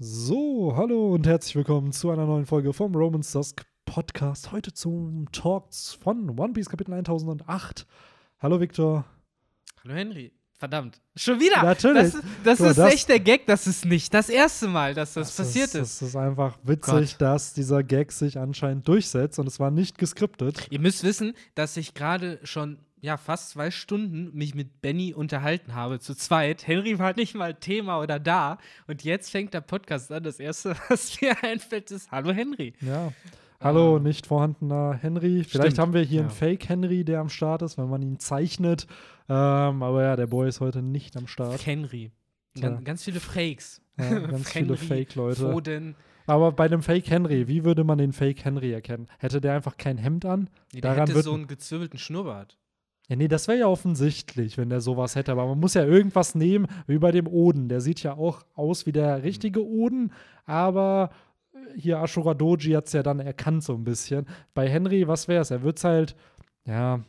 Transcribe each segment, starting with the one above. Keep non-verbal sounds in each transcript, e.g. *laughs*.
So, hallo und herzlich willkommen zu einer neuen Folge vom Romans Dusk Podcast. Heute zum Talks von One Piece Kapitel 1008. Hallo Victor. Hallo Henry. Verdammt. Schon wieder. Natürlich. Das, das ist das- echt der Gag. Das ist nicht das erste Mal, dass das, passiert ist. ist. Es ist einfach witzig, Gott. dass dieser Gag sich anscheinend durchsetzt und es war nicht geskriptet. Ihr müsst wissen, dass ich gerade schon ja, fast zwei Stunden mich mit Benny unterhalten habe, zu zweit. Henry war nicht mal Thema oder da. Und jetzt fängt der Podcast an. Das Erste, *laughs* was mir einfällt, ist Hallo Henry. Ja. Hallo, Ähm, nicht vorhandener Henry. Vielleicht stimmt, haben wir hier einen ja. Fake-Henry, der am Start ist, wenn man ihn zeichnet. Ähm, aber ja, der Boy ist heute nicht am Start. Henry. Tja. Ganz, ganz viele Fakes. Ja, *laughs* ganz viele Henry, Fake-Leute. Foden. Aber bei dem Fake Henry, wie würde man den Fake Henry erkennen? Hätte der einfach kein Hemd an? Nee, der Daran hätte so einen gezwirbelten Schnurrbart. Ja, nee, das wäre ja offensichtlich, wenn der sowas hätte. Aber man muss ja irgendwas nehmen, wie bei dem Oden. Der sieht ja auch aus wie der richtige Oden, aber äh, hier Ashura Doji hat es ja dann erkannt so ein bisschen. Bei Henry, was wäre es? Er wird halt, ja,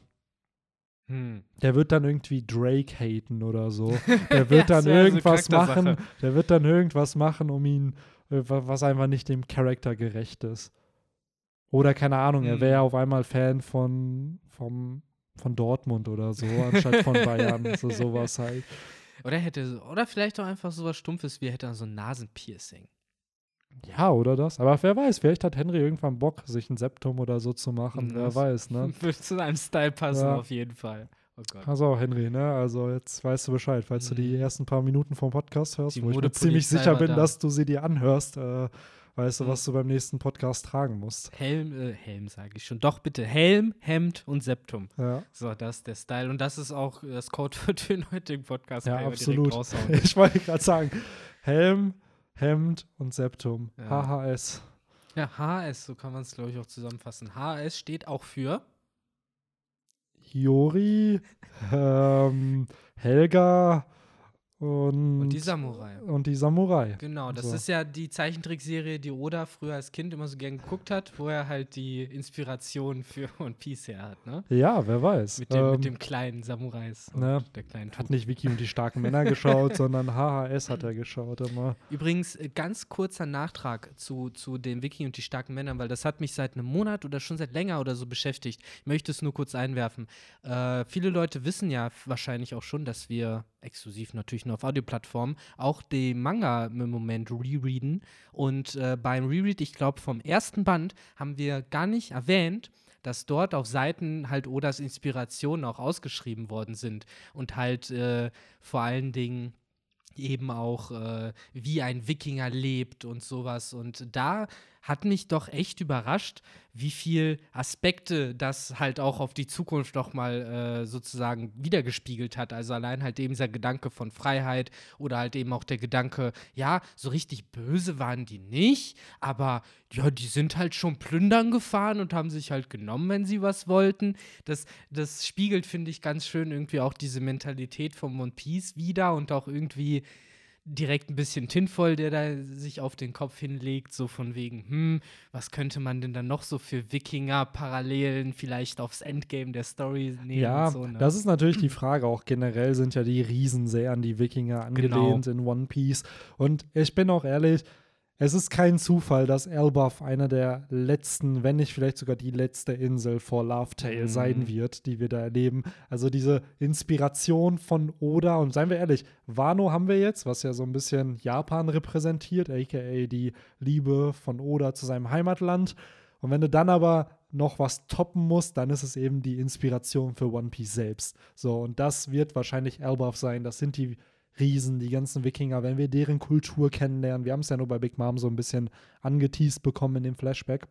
Hm. der wird dann irgendwie Drake haten oder so. *laughs* Der wird Ja, dann das wär so irgendwas machen, der wird dann irgendwas machen, um ihn, äh, wa- was einfach nicht dem Charakter gerecht ist. Oder keine Ahnung, er Hm. wäre auf einmal Fan von, vom, von Dortmund oder so, anstatt von *laughs* Bayern. So sowas halt. Oder er hätte, oder vielleicht auch einfach sowas Stumpfes wie hätte so ein Nasenpiercing. Ja, oder das? Aber wer weiß, vielleicht hat Henry irgendwann Bock, sich ein Septum oder so zu machen. Wer Das weiß, ne? *laughs* Würde zu seinem Style passen, Ja. auf jeden Fall. Oh Gott. Also Henry, ne? Also jetzt weißt du Bescheid, falls du die Mhm. ersten paar Minuten vom Podcast hörst, Die wo ich mir ziemlich sicher bin, da. dass du sie dir anhörst, äh, weißt du, Mhm. was du beim nächsten Podcast tragen musst. Helm, äh, Helm sage ich schon. Doch bitte. Helm, Hemd und Septum. Ja, So, das ist der Style. Und das ist auch das Codewort für den heutigen Podcast. ja absolut. *laughs* Ich wollte gerade sagen, Helm, Hemd und Septum. Ja. HHS. Ja, HS, so kann man es, glaube ich, auch zusammenfassen. HS steht auch für Hiyori, *laughs* ähm, Helga und, und die Samurai. und die Samurai. Genau, das So. ist ja die Zeichentrickserie, die Oda früher als Kind immer so gern geguckt hat, wo er halt die Inspiration für *laughs* One Piece her hat, ne? Ja, wer weiß. Mit dem, Ähm, mit dem kleinen Samurais und ne, der kleinen hat Tuch. nicht Wiki und die starken Männer geschaut, *laughs* sondern HHS hat er geschaut immer. Übrigens, äh, ganz kurzer Nachtrag zu, zu den Wiki und die starken Männern, weil das hat mich seit einem Monat oder schon seit länger oder so beschäftigt. Ich möchte es nur kurz einwerfen. Äh, viele Leute wissen ja wahrscheinlich auch schon, dass wir exklusiv natürlich nur auf Audioplattformen auch die Manga im Moment rereaden. Und äh, beim Reread, ich glaube, vom ersten Band haben wir gar nicht erwähnt, dass dort auf Seiten halt Odas Inspirationen auch ausgeschrieben worden sind und halt äh, vor allen Dingen eben auch, äh, wie ein Wikinger lebt und sowas. Und da hat mich doch echt überrascht, wie viel Aspekte das halt auch auf die Zukunft noch mal äh, sozusagen wiedergespiegelt hat. Also allein halt eben dieser Gedanke von Freiheit oder halt eben auch der Gedanke, ja, so richtig böse waren die nicht, aber ja, die sind halt schon plündern gefahren und haben sich halt genommen, wenn sie was wollten. Das, das spiegelt, finde ich, ganz schön irgendwie auch diese Mentalität von One Piece wieder und auch irgendwie direkt ein bisschen Tinfoil, der da sich auf den Kopf hinlegt, so von wegen, hm, was könnte man denn dann noch so für Wikinger-Parallelen vielleicht aufs Endgame der Story nehmen Ja, so, ne? das ist natürlich die *clears throat* Frage. Auch generell sind ja die Riesen sehr an die Wikinger angelehnt in One Piece. Und ich bin auch ehrlich, es ist kein Zufall, dass Elbaf einer der letzten, wenn nicht vielleicht sogar die letzte Insel vor Love Tale Mhm. sein wird, die wir da erleben. Also diese Inspiration von Oda und seien wir ehrlich, Wano haben wir jetzt, was ja so ein bisschen Japan repräsentiert, aka die Liebe von Oda zu seinem Heimatland. Und wenn du dann aber noch was toppen musst, dann ist es eben die Inspiration für One Piece selbst. So, und das wird wahrscheinlich Elbaf sein. Das sind die Riesen, die ganzen Wikinger, wenn wir deren Kultur kennenlernen. Wir haben es ja nur bei Big Mom so ein bisschen angeteased bekommen in dem Flashback.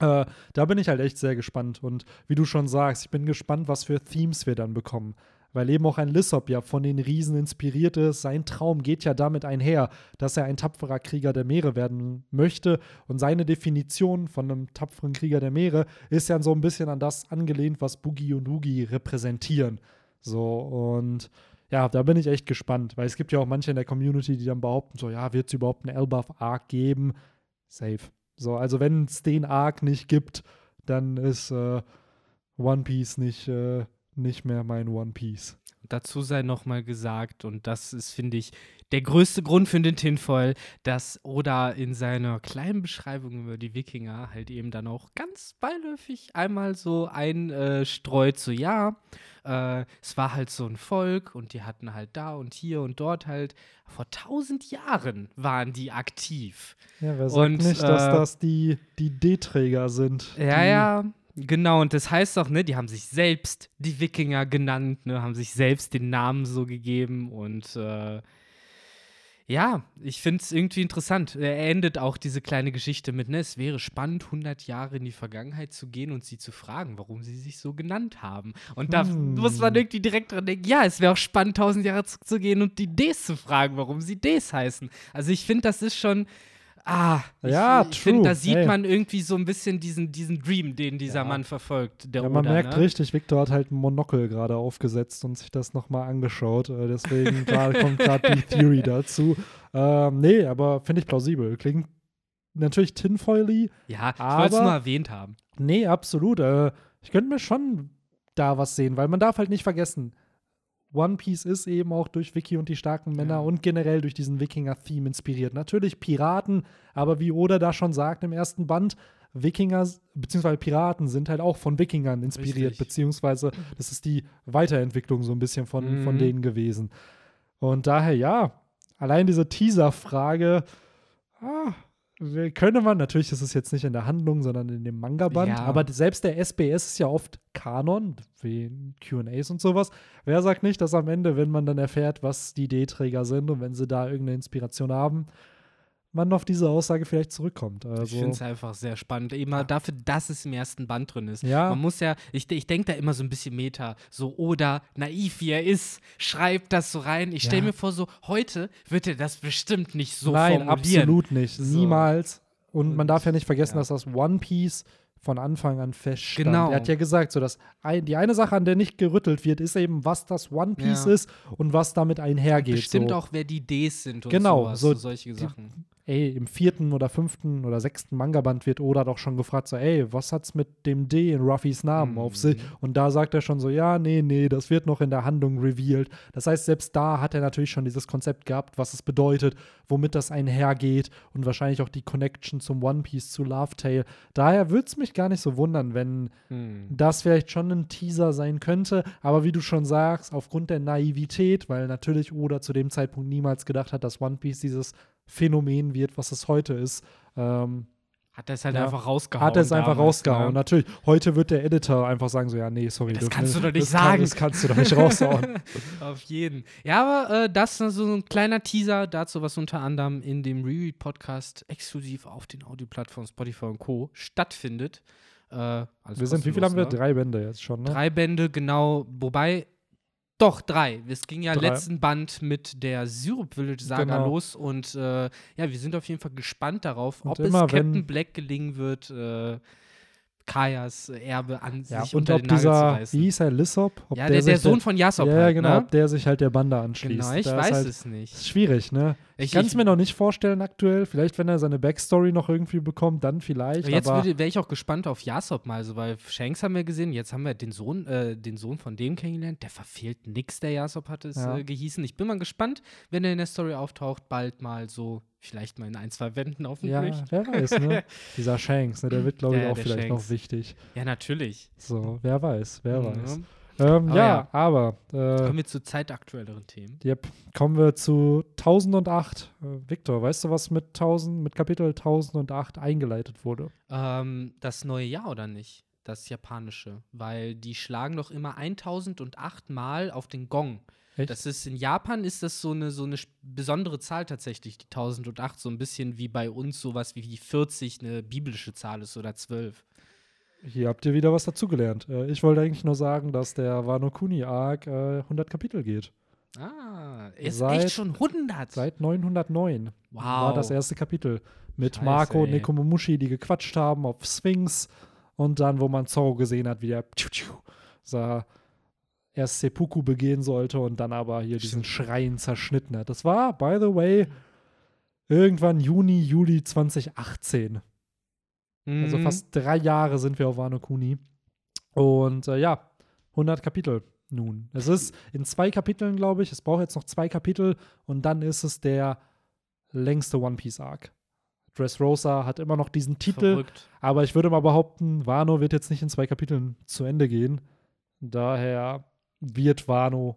Äh, da bin ich halt echt sehr gespannt. Und wie du schon sagst, ich bin gespannt, was für Themes wir dann bekommen. Weil eben auch ein Lissop ja von den Riesen inspiriert ist. Sein Traum geht ja damit einher, dass er ein tapferer Krieger der Meere werden möchte. Und seine Definition von einem tapferen Krieger der Meere ist ja so ein bisschen an das angelehnt, was Boogie und Oogie repräsentieren. So, und ja, da bin ich echt gespannt, weil es gibt ja auch manche in der Community, die dann behaupten, so, ja, wird es überhaupt einen Elbaf-Arc geben? Safe. So, also wenn es den Arc nicht gibt, dann ist äh, One Piece nicht, äh, nicht mehr mein One Piece. Dazu sei noch mal gesagt, und das ist, finde ich, der größte Grund für den Tinfoil, dass Oda in seiner kleinen Beschreibung über die Wikinger halt eben dann auch ganz beiläufig einmal so einstreut, so ja, äh, es war halt so ein Volk und die hatten halt da und hier und dort halt, vor tausend Jahren waren die aktiv. Ja, wer sagt Und, nicht, dass äh, das die, die D-Träger sind? Ja, ja, genau. Und das heißt auch, ne, die haben sich selbst die Wikinger genannt, ne, haben sich selbst den Namen so gegeben und äh, ja, ich finde es irgendwie interessant. Er endet auch diese kleine Geschichte mit, ne, es wäre spannend, 100 Jahre in die Vergangenheit zu gehen und sie zu fragen, warum sie sich so genannt haben. Und da Hm. muss man irgendwie direkt dran denken, ja, es wäre auch spannend, 1000 Jahre zurückzugehen und die Ds zu fragen, warum sie Ds heißen. Also ich finde, das ist schon, ah, Ja, ich true. da sieht Ey. man irgendwie so ein bisschen diesen, diesen Dream, den dieser Ja. Mann verfolgt, der Ja, man Oda, merkt ne? richtig, Victor hat halt ein Monokel gerade aufgesetzt und sich das nochmal angeschaut. Äh, deswegen *laughs* grad, kommt gerade die Theory dazu. Ähm, nee, aber finde ich plausibel. Klingt natürlich tinfoily. Ja, ich wollte es nur erwähnt haben. Nee, absolut. Äh, ich könnte mir schon da was sehen, weil man darf halt nicht vergessen, One Piece ist eben auch durch Wiki und die starken Männer Ja. und generell durch diesen Wikinger-Theme inspiriert. Natürlich Piraten, aber wie Oda da schon sagt im ersten Band, Wikinger bzw. Piraten sind halt auch von Wikingern inspiriert, Richtig. beziehungsweise das ist die Weiterentwicklung so ein bisschen von, von Mhm. denen gewesen. Und daher, ja, allein diese Teaser-Frage, ah, könnte man, natürlich ist es jetzt nicht in der Handlung, sondern in dem Manga-Band, Ja. aber selbst der SBS ist ja oft Kanon, wie QAs und sowas. Wer sagt nicht, dass am Ende, wenn man dann erfährt, was die D-Träger sind und wenn sie da irgendeine Inspiration haben, man auf diese Aussage vielleicht zurückkommt. Ich Also, finde es einfach sehr spannend. Immer dafür, dass es im ersten Band drin ist. Ja. Man muss ja, ich, ich denke da immer so ein bisschen Meta, so oder naiv wie er ist, schreibt das so rein. Ich stelle Ja. mir vor, so heute wird er das bestimmt nicht so Nein, formulieren. absolut nicht. So. Niemals. Und, man Und, darf ja nicht vergessen, ja. dass das One Piece von Anfang an feststand. Genau. Er hat ja gesagt, so dass ein, die eine Sache, an der nicht gerüttelt wird, ist eben, was das One Piece Ja. ist und was damit einhergeht. Bestimmt so. auch, wer die Ds sind und Genau, sowas, so so solche Sachen. Ey, im vierten oder fünften oder sechsten Manga-Band wird Oda doch schon gefragt, so, ey, was hat's mit dem D in Ruffys Namen auf sich? Mhm. Und da sagt er schon so, ja, nee, nee, das wird noch in der Handlung revealed. Das heißt, selbst da hat er natürlich schon dieses Konzept gehabt, was es bedeutet, womit das einhergeht und wahrscheinlich auch die Connection zum One Piece, zu Love Tale. Daher würde es mich gar nicht so wundern, wenn Hm. das vielleicht schon ein Teaser sein könnte. Aber wie du schon sagst, aufgrund der Naivität, weil natürlich Oda zu dem Zeitpunkt niemals gedacht hat, dass One Piece dieses Phänomen wird, was es heute ist, ähm, Hat er es halt Ja. einfach rausgehauen. hat er es einfach rausgehauen. Ne? Natürlich, heute wird der Editor einfach sagen so, ja, nee, sorry. Das kannst du doch nicht das kann- sagen. Das kannst du doch nicht raushauen. *laughs* *laughs* Auf jeden. Ja, aber äh, das ist so ein kleiner Teaser dazu, was unter anderem in dem Reread-Podcast exklusiv auf den Audioplattformen Spotify und Co. stattfindet. Äh, wir sind, wie viel haben wir? ne? Drei Bände jetzt schon, ne? Drei Bände, genau. Wobei, doch, drei. Es ging ja Drei. letzten Band mit der Syrup Village Saga Genau. los und äh, ja, wir sind auf jeden Fall gespannt darauf, Und ob es Captain Black gelingen wird, äh, Kajas Erbe an Ja, sich und unter ob den Nagel zu dieser, reißen. wie hieß er, Lissop? Ob ja, der, der sich Sohn von Yasop Ja, halt, genau, ne? ob der sich halt der Bande anschließt. Genau, ich Da weiß halt, es nicht. Ist schwierig, ne? Ich, kann es mir noch nicht vorstellen aktuell. Vielleicht, wenn er seine Backstory noch irgendwie bekommt, dann vielleicht. Jetzt aber wäre ich auch gespannt auf Yasop mal, so, weil Shanks haben wir gesehen, jetzt haben wir den Sohn, äh, den Sohn von dem kennengelernt, der verfehlt nix, der Yasop hat es Ja. äh, gehießen. Ich bin mal gespannt, wenn er in der Story auftaucht, bald mal so, vielleicht mal in ein, zwei Wänden ja, hoffentlich. wer weiß, ne? *laughs* Dieser Shanks, ne? Der wird, glaube ich, Ja, ja, auch vielleicht Shanks. noch wichtig. Ja, natürlich. So, wer weiß, wer Mhm. weiß. Ähm, Aber ja, ja. aber äh, Kommen wir zu zeitaktuelleren Themen. Yep. Kommen wir zu 1008. Äh, Victor, weißt du, was mit 1000, mit Kapitel 1008 eingeleitet wurde? Ähm, das neue Jahr oder nicht? Das japanische. Weil die schlagen doch immer 1008 Mal auf den Gong. Echt? Das ist in Japan ist das so eine so eine besondere Zahl tatsächlich, die 1008, so ein bisschen wie bei uns sowas wie die 40 eine biblische Zahl ist oder 12. Hier habt ihr wieder was dazugelernt. Äh, ich wollte eigentlich nur sagen, dass der Wano Kuni Arc äh, 100 Kapitel geht. Ah, ist Seit- echt schon 100. Seit 909 wow. war das erste Kapitel. Mit Scheiße, Marco und ey. Nekomamushi, die gequatscht haben auf Sphinx. Und dann, wo man Zorro gesehen hat, wie der tschu, tschu, sah, erst Seppuku begehen sollte und dann aber hier diesen Schrein zerschnitten hat. Das war, by the way, irgendwann Juni, Juli 2018. Also Mhm. fast drei Jahre sind wir auf Wano Kuni. Und äh, ja, 100 Kapitel. nun. Es ist in zwei Kapiteln, glaube ich. Es braucht jetzt noch zwei Kapitel und dann ist es der längste One Piece Arc. Dressrosa hat immer noch diesen Titel, Verrückt. aber ich würde mal behaupten, Wano wird jetzt nicht in zwei Kapiteln zu Ende gehen. Daher wird Wano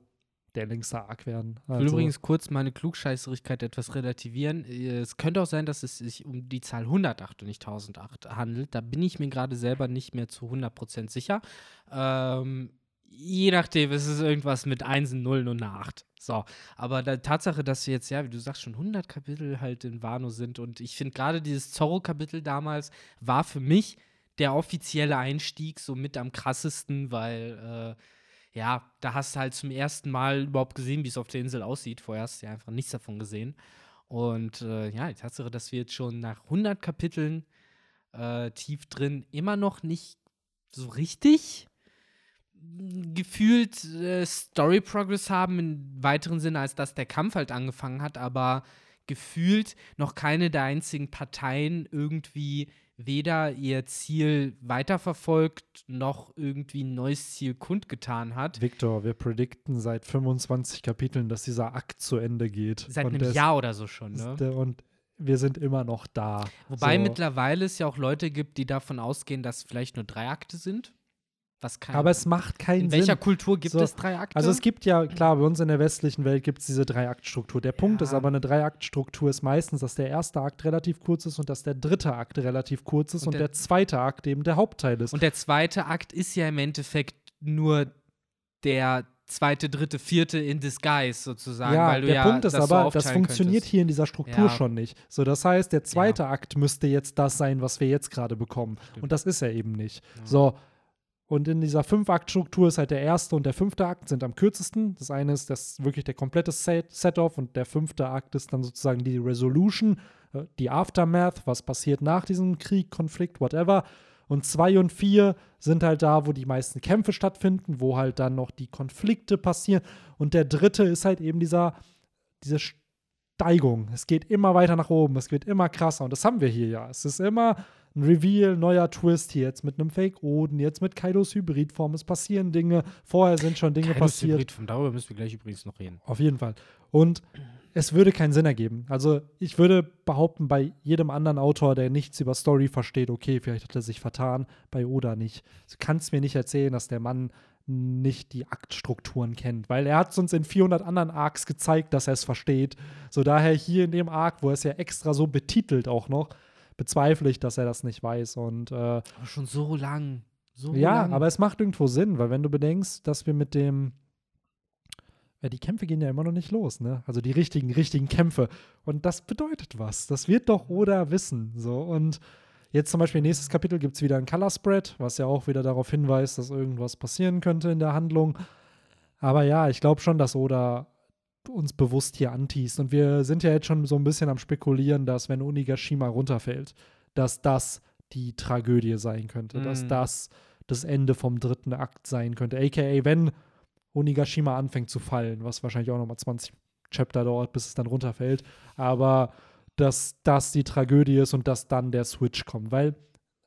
der längste Arc werden. Ich will Also, übrigens kurz meine Klugscheißerigkeit etwas relativieren. Es könnte auch sein, dass es sich um die Zahl 108 und nicht 1008 handelt. Da bin ich mir gerade selber nicht mehr zu 100% sicher. Ähm, je nachdem, es ist irgendwas mit Einsen, Nullen und einer 8. So, aber die Tatsache, dass wir jetzt, ja, wie du sagst, schon 100 Kapitel halt in Wano sind und ich finde gerade dieses Zorro-Kapitel damals war für mich der offizielle Einstieg so mit am krassesten, weil äh, ja, da hast du halt zum ersten Mal überhaupt gesehen, wie es auf der Insel aussieht. Vorher hast du ja einfach nichts davon gesehen. Und äh, ja, die Tatsache, dass wir jetzt schon nach 100 Kapiteln äh, tief drin immer noch nicht so richtig mm, gefühlt äh, Story Progress haben im weiteren Sinne, als dass der Kampf halt angefangen hat, aber gefühlt noch keine der einzigen Parteien irgendwie weder ihr Ziel weiterverfolgt noch irgendwie ein neues Ziel kundgetan hat. Victor, wir predikten seit 25 Kapiteln, dass dieser Akt zu Ende geht. Seit Und einem das- Jahr oder so schon, ne? der- Und wir sind immer noch da. Wobei so. mittlerweile es ja auch Leute gibt, die davon ausgehen, dass vielleicht nur drei Akte sind. Was kein, Aber es macht keinen in welcher Sinn. Kultur gibt So, es drei Akte? Also es gibt ja, klar, bei uns in der westlichen Welt gibt es diese Dreiaktstruktur. Der Punkt Ja. ist aber, eine Dreiaktstruktur ist meistens, dass der erste Akt relativ kurz ist und dass der dritte Akt relativ kurz ist Und und, der- der, zweite Akt eben der Hauptteil ist. Und der zweite Akt ist ja im Endeffekt nur der zweite, dritte, vierte in Disguise sozusagen, ja, weil du der ja Punkt ist aber, das funktioniert könntest. hier in dieser Struktur Ja. schon nicht. So, das heißt, der zweite Akt müsste jetzt das sein, was wir jetzt gerade bekommen. Stimmt. Und das ist er eben nicht. Ja. So. Und in dieser Fünf-Akt-Struktur ist halt der erste und der fünfte Akt sind am kürzesten. Das eine ist das wirklich der komplette Set- Set-Off und der fünfte Akt ist dann sozusagen die Resolution, äh, die Aftermath, was passiert nach diesem Krieg, Konflikt, whatever. Und zwei und vier sind halt da, wo die meisten Kämpfe stattfinden, wo halt dann noch die Konflikte passieren. Und der dritte ist halt eben dieser, diese Steigung. Es geht immer weiter nach oben, es wird immer krasser. Und das haben wir hier ja. Es ist immer ein Reveal, neuer Twist hier jetzt mit einem Fake-Oden, jetzt mit Kaidos Hybridform. Es passieren Dinge. Vorher sind schon Dinge Kaidos passiert. Hybridform, darüber müssen wir gleich übrigens noch reden. Auf jeden Fall. Und es würde keinen Sinn ergeben. Also ich würde behaupten, bei jedem anderen Autor, der nichts über Story versteht, okay, vielleicht hat er sich vertan, bei Oda nicht. Du kannst mir nicht erzählen, dass der Mann nicht die Aktstrukturen kennt, weil er hat es uns in 400 anderen Arcs gezeigt, dass er es versteht. So daher hier in dem Arc, wo er es ja extra so betitelt auch noch, bezweifle ich, dass er das nicht weiß. Und äh, Aber schon so lang. So ja, lang. aber es macht irgendwo Sinn, weil wenn du bedenkst, dass wir mit dem ja, die Kämpfe gehen ja immer noch nicht los, ne? Also die richtigen, richtigen Kämpfe. Und das bedeutet was. Das wird doch Oda wissen. So. Und jetzt zum Beispiel nächstes Kapitel gibt es wieder ein Color Spread, was ja auch wieder darauf hinweist, dass irgendwas passieren könnte in der Handlung. Aber ja, ich glaube schon, dass Oda uns bewusst hier antießt. Und wir sind ja jetzt schon so ein bisschen am Spekulieren, dass wenn Onigashima runterfällt, dass das die Tragödie sein könnte, dass Mm. das das Ende vom dritten Akt sein könnte. AKA, wenn Onigashima anfängt zu fallen, was wahrscheinlich auch nochmal 20 Chapter dauert, bis es dann runterfällt. Aber dass das die Tragödie ist und dass dann der Switch kommt. Weil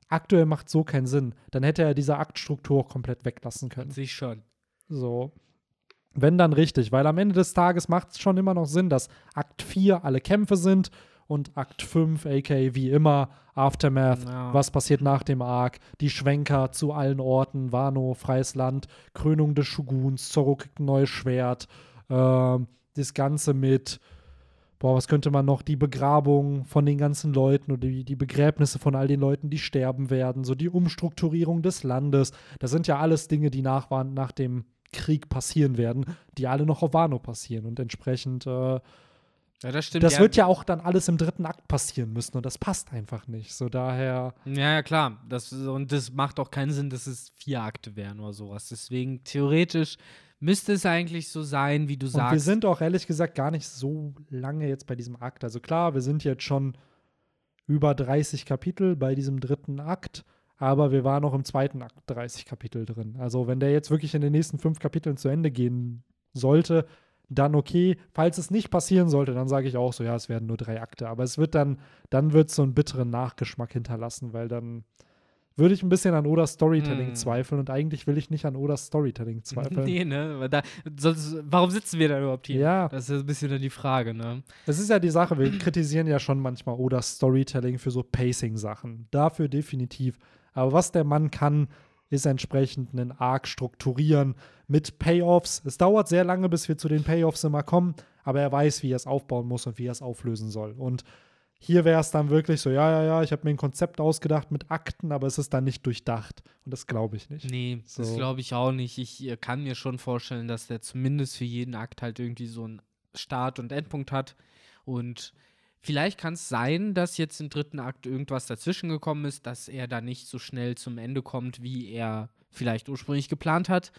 aktuell macht so keinen Sinn. Dann hätte er diese Aktstruktur komplett weglassen können. sich schon. So. Wenn dann richtig, weil am Ende des Tages macht es schon immer noch Sinn, dass Akt 4 alle Kämpfe sind und Akt 5, aka wie immer, Aftermath, Ja. was passiert nach dem Arc, die Schwenker zu allen Orten, Wano, freies Land, Krönung des Shoguns, Zorro kriegt ein neues Schwert, ähm, das Ganze mit, boah, was könnte man noch, die Begrabung von den ganzen Leuten oder die, die Begräbnisse von all den Leuten, die sterben werden, so die Umstrukturierung des Landes, das sind ja alles Dinge, die nach, nach dem Krieg passieren werden, die alle noch auf Wano passieren und entsprechend äh, Ja, das stimmt. das ja, wird ja auch dann alles im dritten Akt passieren müssen und das passt einfach nicht. So daher. Ja, ja, klar. Das, und das macht auch keinen Sinn, dass es vier Akte wären oder sowas. Deswegen, theoretisch müsste es eigentlich so sein, wie du Und sagst. wir sind auch ehrlich gesagt gar nicht so lange jetzt bei diesem Akt. Also klar, wir sind jetzt schon über 30 Kapitel bei diesem dritten Akt, aber wir waren noch im zweiten Akt 30 Kapitel drin. Also wenn der jetzt wirklich in den nächsten fünf Kapiteln zu Ende gehen sollte, dann okay. Falls es nicht passieren sollte, dann sage ich auch so, ja, es werden nur drei Akte. Aber es wird dann, dann wird so einen bitteren Nachgeschmack hinterlassen, weil dann würde ich ein bisschen an Odas Storytelling Mm. zweifeln und eigentlich will ich nicht an Odas Storytelling zweifeln. *laughs* Nee, ne? Da, sonst, warum sitzen wir da überhaupt hier? Ja. Das ist ja ein bisschen dann die Frage, ne? Es ist ja die Sache, wir kritisieren ja schon manchmal Odas Storytelling für so Pacing-Sachen. Dafür definitiv. Aber was der Mann kann, ist entsprechend einen Arc strukturieren mit Payoffs. Es dauert sehr lange, bis wir zu den Payoffs immer kommen, aber er weiß, wie er es aufbauen muss und wie er es auflösen soll. Und hier wäre es dann wirklich so, ja, ja, ja, ich habe mir ein Konzept ausgedacht mit Akten, aber es ist dann nicht durchdacht. Und das glaube ich nicht. Nee, das So. glaube ich auch nicht. Ich kann mir schon vorstellen, dass der zumindest für jeden Akt halt irgendwie so einen Start- und Endpunkt hat. Und vielleicht kann es sein, dass jetzt im dritten Akt irgendwas dazwischen gekommen ist, dass er da nicht so schnell zum Ende kommt, wie er vielleicht ursprünglich geplant hat.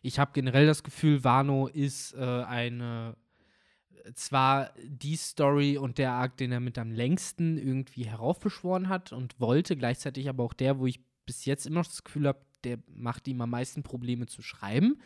Ich habe generell das Gefühl, Wano ist äh, eine zwar die Story und der Arc, den er mit am längsten irgendwie heraufbeschworen hat und wollte, gleichzeitig aber auch der, wo ich bis jetzt immer noch das Gefühl habe, der macht ihm am meisten Probleme zu schreiben,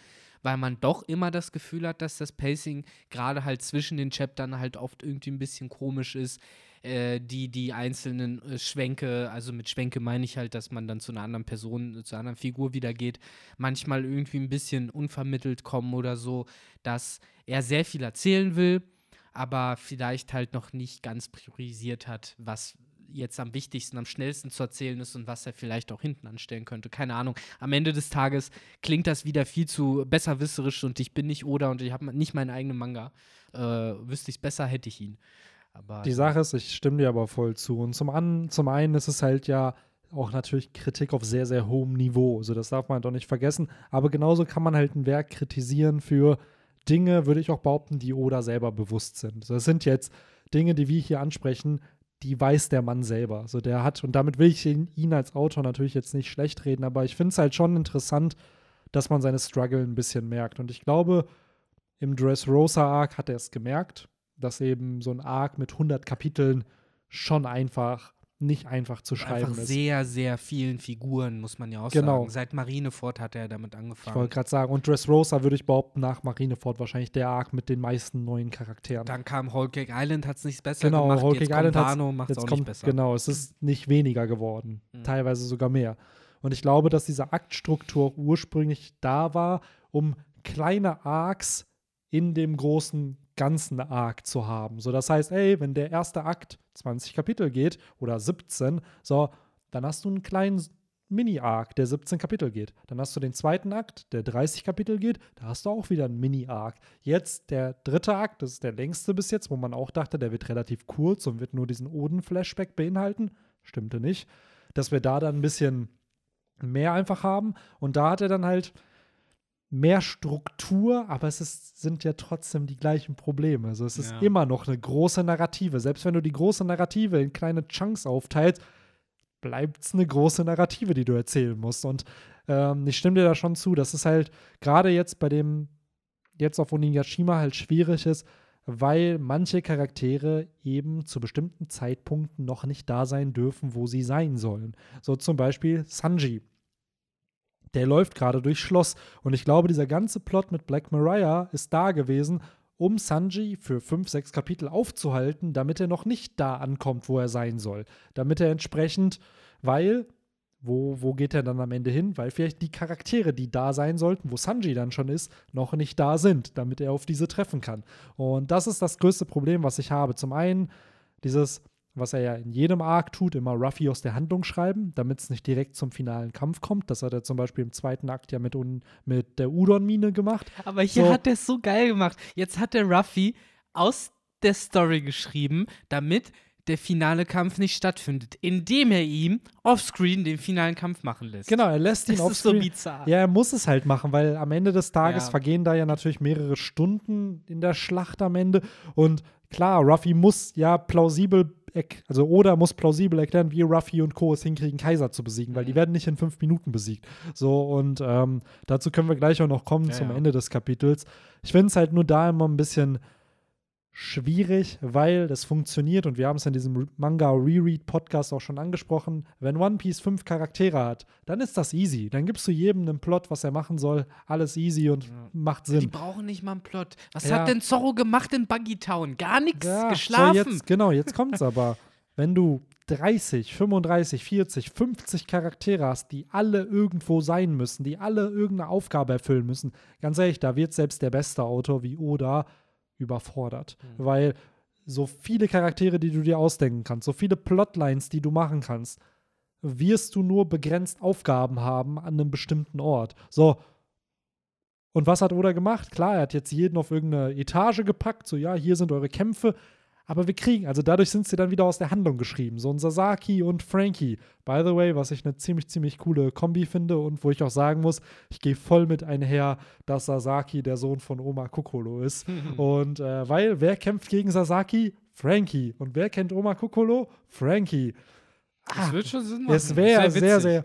weil man doch immer das Gefühl hat, dass das Pacing gerade halt zwischen den Chaptern halt oft irgendwie ein bisschen komisch ist. Äh, die, die einzelnen äh, Schwenke, also mit Schwenke meine ich halt, dass man dann zu einer anderen Person, äh, zu einer anderen Figur wieder geht, manchmal irgendwie ein bisschen unvermittelt kommen oder so, dass er sehr viel erzählen will, aber vielleicht halt noch nicht ganz priorisiert hat, was jetzt am wichtigsten, am schnellsten zu erzählen ist und was er vielleicht auch hinten anstellen könnte. Keine Ahnung. Am Ende des Tages klingt das wieder viel zu besserwisserisch und ich bin nicht Oda und ich habe nicht meinen eigenen Manga. Äh, wüsste ich es besser, hätte ich ihn. Aber Die Sache ist, ich stimme dir aber voll zu. Und zum, an, zum einen ist es halt ja auch natürlich Kritik auf sehr, sehr hohem Niveau. Also das darf man doch nicht vergessen. Aber genauso kann man halt ein Werk kritisieren für Dinge, würde ich auch behaupten, die Oda selber bewusst sind. Das sind jetzt Dinge, die wir hier ansprechen, die weiß der Mann selber. Also der hat, und damit will ich ihn, ihn als Autor natürlich jetzt nicht schlecht reden, aber ich finde es halt schon interessant, dass man seine Struggle ein bisschen merkt. Und ich glaube, im Dressrosa Arc hat er es gemerkt, dass eben so ein Arc mit 100 Kapiteln schon einfach nicht einfach zu schreiben einfach ist. sehr, sehr vielen Figuren, muss man ja auch Genau. sagen. Seit Marineford hat er damit Ich angefangen. wollte gerade sagen, und Dressrosa würde ich behaupten, nach Marineford wahrscheinlich der Arc mit den meisten neuen Charakteren. Dann kam Whole Cake Island, hat es nicht besser Genau, gemacht. Whole Cake Island macht es auch kommt, nicht besser. genau, es ist nicht weniger geworden, Mhm. teilweise sogar mehr. Und ich glaube, dass diese Aktstruktur ursprünglich da war, um kleine Arcs in dem großen ganzen Arc zu haben. So, das heißt, ey, wenn der erste Akt 20 Kapitel geht oder 17, so, dann hast du einen kleinen Mini-Arc, der 17 Kapitel geht. Dann hast du den zweiten Akt, der 30 Kapitel geht, da hast du auch wieder einen Mini-Arc. Jetzt der dritte Akt, das ist der längste bis jetzt, wo man auch dachte, der wird relativ kurz und wird nur diesen Oden-Flashback beinhalten. Stimmte nicht. Dass wir da dann ein bisschen mehr einfach haben. Und da hat er dann halt mehr Struktur, aber es ist, sind ja trotzdem die gleichen Probleme. Also es ist Ja. immer noch eine große Narrative. Selbst wenn du die große Narrative in kleine Chunks aufteilst, bleibt es eine große Narrative, die du erzählen musst. Und ähm, ich stimme dir da schon zu, dass es halt gerade jetzt bei dem, jetzt auf Onigashima halt schwierig ist, weil manche Charaktere eben zu bestimmten Zeitpunkten noch nicht da sein dürfen, wo sie sein sollen. So zum Beispiel Sanji. Der läuft gerade durchs Schloss. Und ich glaube, dieser ganze Plot mit Black Mariah ist da gewesen, um Sanji für fünf, sechs Kapitel aufzuhalten, damit er noch nicht da ankommt, wo er sein soll. Damit er entsprechend, weil, wo, wo geht er dann am Ende hin? Weil vielleicht die Charaktere, die da sein sollten, wo Sanji dann schon ist, noch nicht da sind, damit er auf diese treffen kann. Und das ist das größte Problem, was ich habe. Zum einen dieses, was er ja in jedem Arc tut, immer Ruffy aus der Handlung schreiben, damit es nicht direkt zum finalen Kampf kommt. Das hat er zum Beispiel im zweiten Akt ja mit, un, mit der Udon-Mine gemacht. Aber hier So. hat er es so geil gemacht. Jetzt hat der Ruffy aus der Story geschrieben, damit der finale Kampf nicht stattfindet, indem er ihm offscreen den finalen Kampf machen lässt. Genau, er lässt ihn Das auf ist so bizarr. Ja, er muss es halt machen, weil am Ende des Tages Ja. vergehen da ja natürlich mehrere Stunden in der Schlacht am Ende. Und klar, Ruffy muss ja plausibel, also Oda muss plausibel erklären, wie Ruffy und Co. es hinkriegen, Kaiser zu besiegen, weil die Mhm. werden nicht in fünf Minuten besiegt. So, und ähm, dazu können wir gleich auch noch kommen Ja, zum ja. Ende des Kapitels. Ich finde es halt nur da immer ein bisschen schwierig, weil das funktioniert und wir haben es in diesem Manga Reread Podcast auch schon angesprochen. Wenn One Piece fünf Charaktere hat, dann ist das easy. Dann gibst du jedem einen Plot, was er machen soll, alles easy und Ja. macht Die Sinn. brauchen nicht mal einen Plot. Was Ja. hat denn Zorro gemacht in Buggy Town? Gar nichts. Ja, geschlafen. So jetzt, genau, jetzt kommt's aber. *laughs* Wenn du 30, 35, 40, 50 Charaktere hast, die alle irgendwo sein müssen, die alle irgendeine Aufgabe erfüllen müssen, ganz ehrlich, da wird selbst der beste Autor wie Oda überfordert. Mhm. Weil so viele Charaktere, die du dir ausdenken kannst, so viele Plotlines, die du machen kannst, wirst du nur begrenzt Aufgaben haben an einem bestimmten Ort. So. Und was hat Oda gemacht? Klar, er hat jetzt jeden auf irgendeine Etage gepackt, so ja, hier sind eure Kämpfe, aber wir kriegen, also dadurch sind sie dann wieder aus der Handlung geschrieben. So ein Sasaki und Frankie. By the way, was ich eine ziemlich, ziemlich coole Kombi finde und wo ich auch sagen muss, ich gehe voll mit einher, dass Sasaki der Sohn von Oma Kokolo ist. *laughs* und äh, weil, wer kämpft gegen Sasaki? Frankie. Und wer kennt Oma Kokolo? Frankie. Das ah, wird schon Sinn machen. Es wäre sehr, sehr,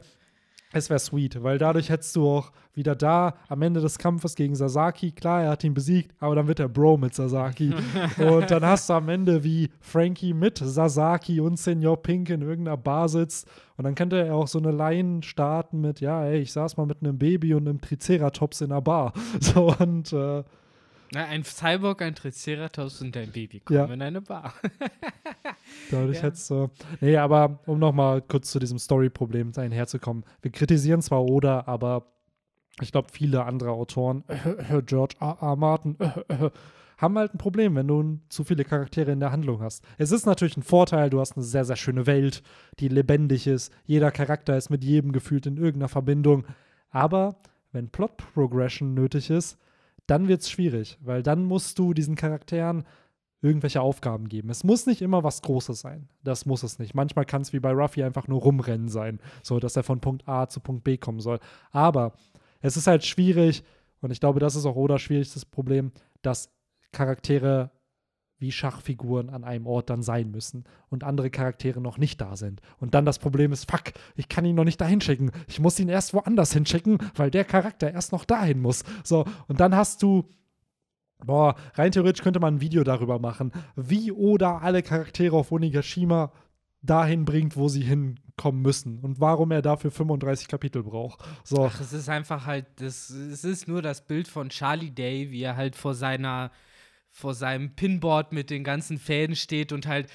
es wäre sweet, weil dadurch hättest du auch wieder da am Ende des Kampfes gegen Sasaki, klar, er hat ihn besiegt, aber dann wird er Bro mit Sasaki. *laughs* und dann hast du am Ende wie Frankie mit Sasaki und Senior Pink in irgendeiner Bar sitzt. Und dann könnte er auch so eine Line starten mit, ja, ey, ich saß mal mit einem Baby und einem Triceratops in einer Bar. *laughs* So und äh, na, ein Cyborg, ein Triceratops und ein Baby kommen ja. in eine Bar. *laughs* Dadurch ja. hättest du. Nee, aber um nochmal kurz zu diesem Story-Problem einherzukommen. Wir kritisieren zwar Oda, aber ich glaube, viele andere Autoren, äh, George R. R. Martin, äh, haben halt ein Problem, wenn du zu viele Charaktere in der Handlung hast. Es ist natürlich ein Vorteil, du hast eine sehr, sehr schöne Welt, die lebendig ist. Jeder Charakter ist mit jedem gefühlt in irgendeiner Verbindung. Aber wenn Plot Progression nötig ist, dann wird es schwierig, weil dann musst du diesen Charakteren irgendwelche Aufgaben geben. Es muss nicht immer was Großes sein. Das muss es nicht. Manchmal kann es wie bei Ruffy einfach nur rumrennen sein, so dass er von Punkt A zu Punkt B kommen soll. Aber es ist halt schwierig, und ich glaube, das ist auch Oda schwierigstes Problem, dass Charaktere wie Schachfiguren an einem Ort dann sein müssen und andere Charaktere noch nicht da sind. Und dann das Problem ist, fuck, ich kann ihn noch nicht dahin schicken. Ich muss ihn erst woanders hinschicken, weil der Charakter erst noch dahin muss. So, und dann hast du Boah, rein theoretisch könnte man ein Video darüber machen, wie Oda alle Charaktere auf Onigashima dahin bringt, wo sie hinkommen müssen und warum er dafür 35 Kapitel braucht. So. Ach, es ist einfach halt, das, es ist nur das Bild von Charlie Day, wie er halt vor seiner vor seinem Pinboard mit den ganzen Fäden steht und halt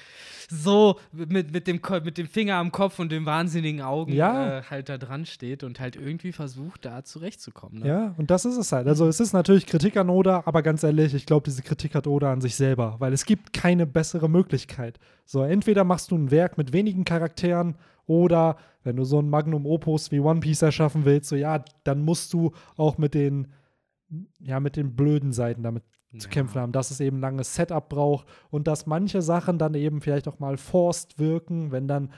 so mit, mit, dem, mit dem Finger am Kopf und den wahnsinnigen Augen ja. äh, halt da dran steht und halt irgendwie versucht, da zurechtzukommen. Ne? Ja, und das ist es halt. Also es ist natürlich Kritik an Oda, aber ganz ehrlich, ich glaube, diese Kritik hat Oda an sich selber, weil es gibt keine bessere Möglichkeit. So, entweder machst du ein Werk mit wenigen Charakteren oder wenn du so ein Magnum Opus wie One Piece erschaffen willst, so ja, dann musst du auch mit den ja, mit den blöden Seiten damit zu ja. kämpfen haben, dass es eben langes Setup braucht und dass manche Sachen dann eben vielleicht auch mal forced wirken, wenn dann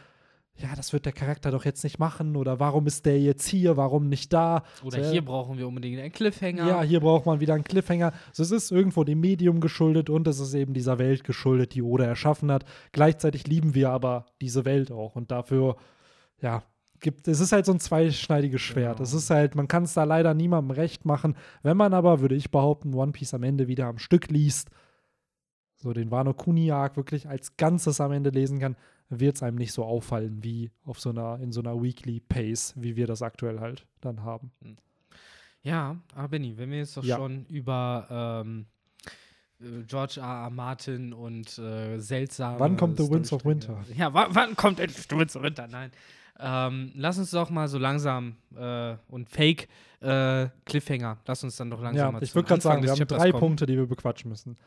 ja, das wird der Charakter doch jetzt nicht machen oder warum ist der jetzt hier, warum nicht da? Oder so, hier brauchen wir unbedingt einen Cliffhanger. Ja, hier braucht man wieder einen Cliffhanger. So, es ist irgendwo dem Medium geschuldet und es ist eben dieser Welt geschuldet, die Oda erschaffen hat. Gleichzeitig lieben wir aber diese Welt auch und dafür, ja, gibt, es ist halt so ein zweischneidiges Schwert. Genau. Es ist halt, man kann es da leider niemandem recht machen. Wenn man aber, würde ich behaupten, One Piece am Ende wieder am Stück liest, so den Wano Kuni-Arc wirklich als Ganzes am Ende lesen kann, wird es einem nicht so auffallen wie auf so einer, in so einer Weekly Pace, wie wir das aktuell halt dann haben. Hm. Ja, aber Benny, wenn wir jetzt doch ja. schon über ähm, äh, George R. R. Martin und äh, seltsame. Wann kommt The Winds of Winter? Ja, wann kommt endlich The Winds of Winter? Nein. Ähm, lass uns doch mal so langsam äh, und Fake äh, Cliffhanger, lass uns dann doch langsam ja, mal Ich würde gerade sagen, wir haben drei kommen. Punkte, die wir bequatschen müssen.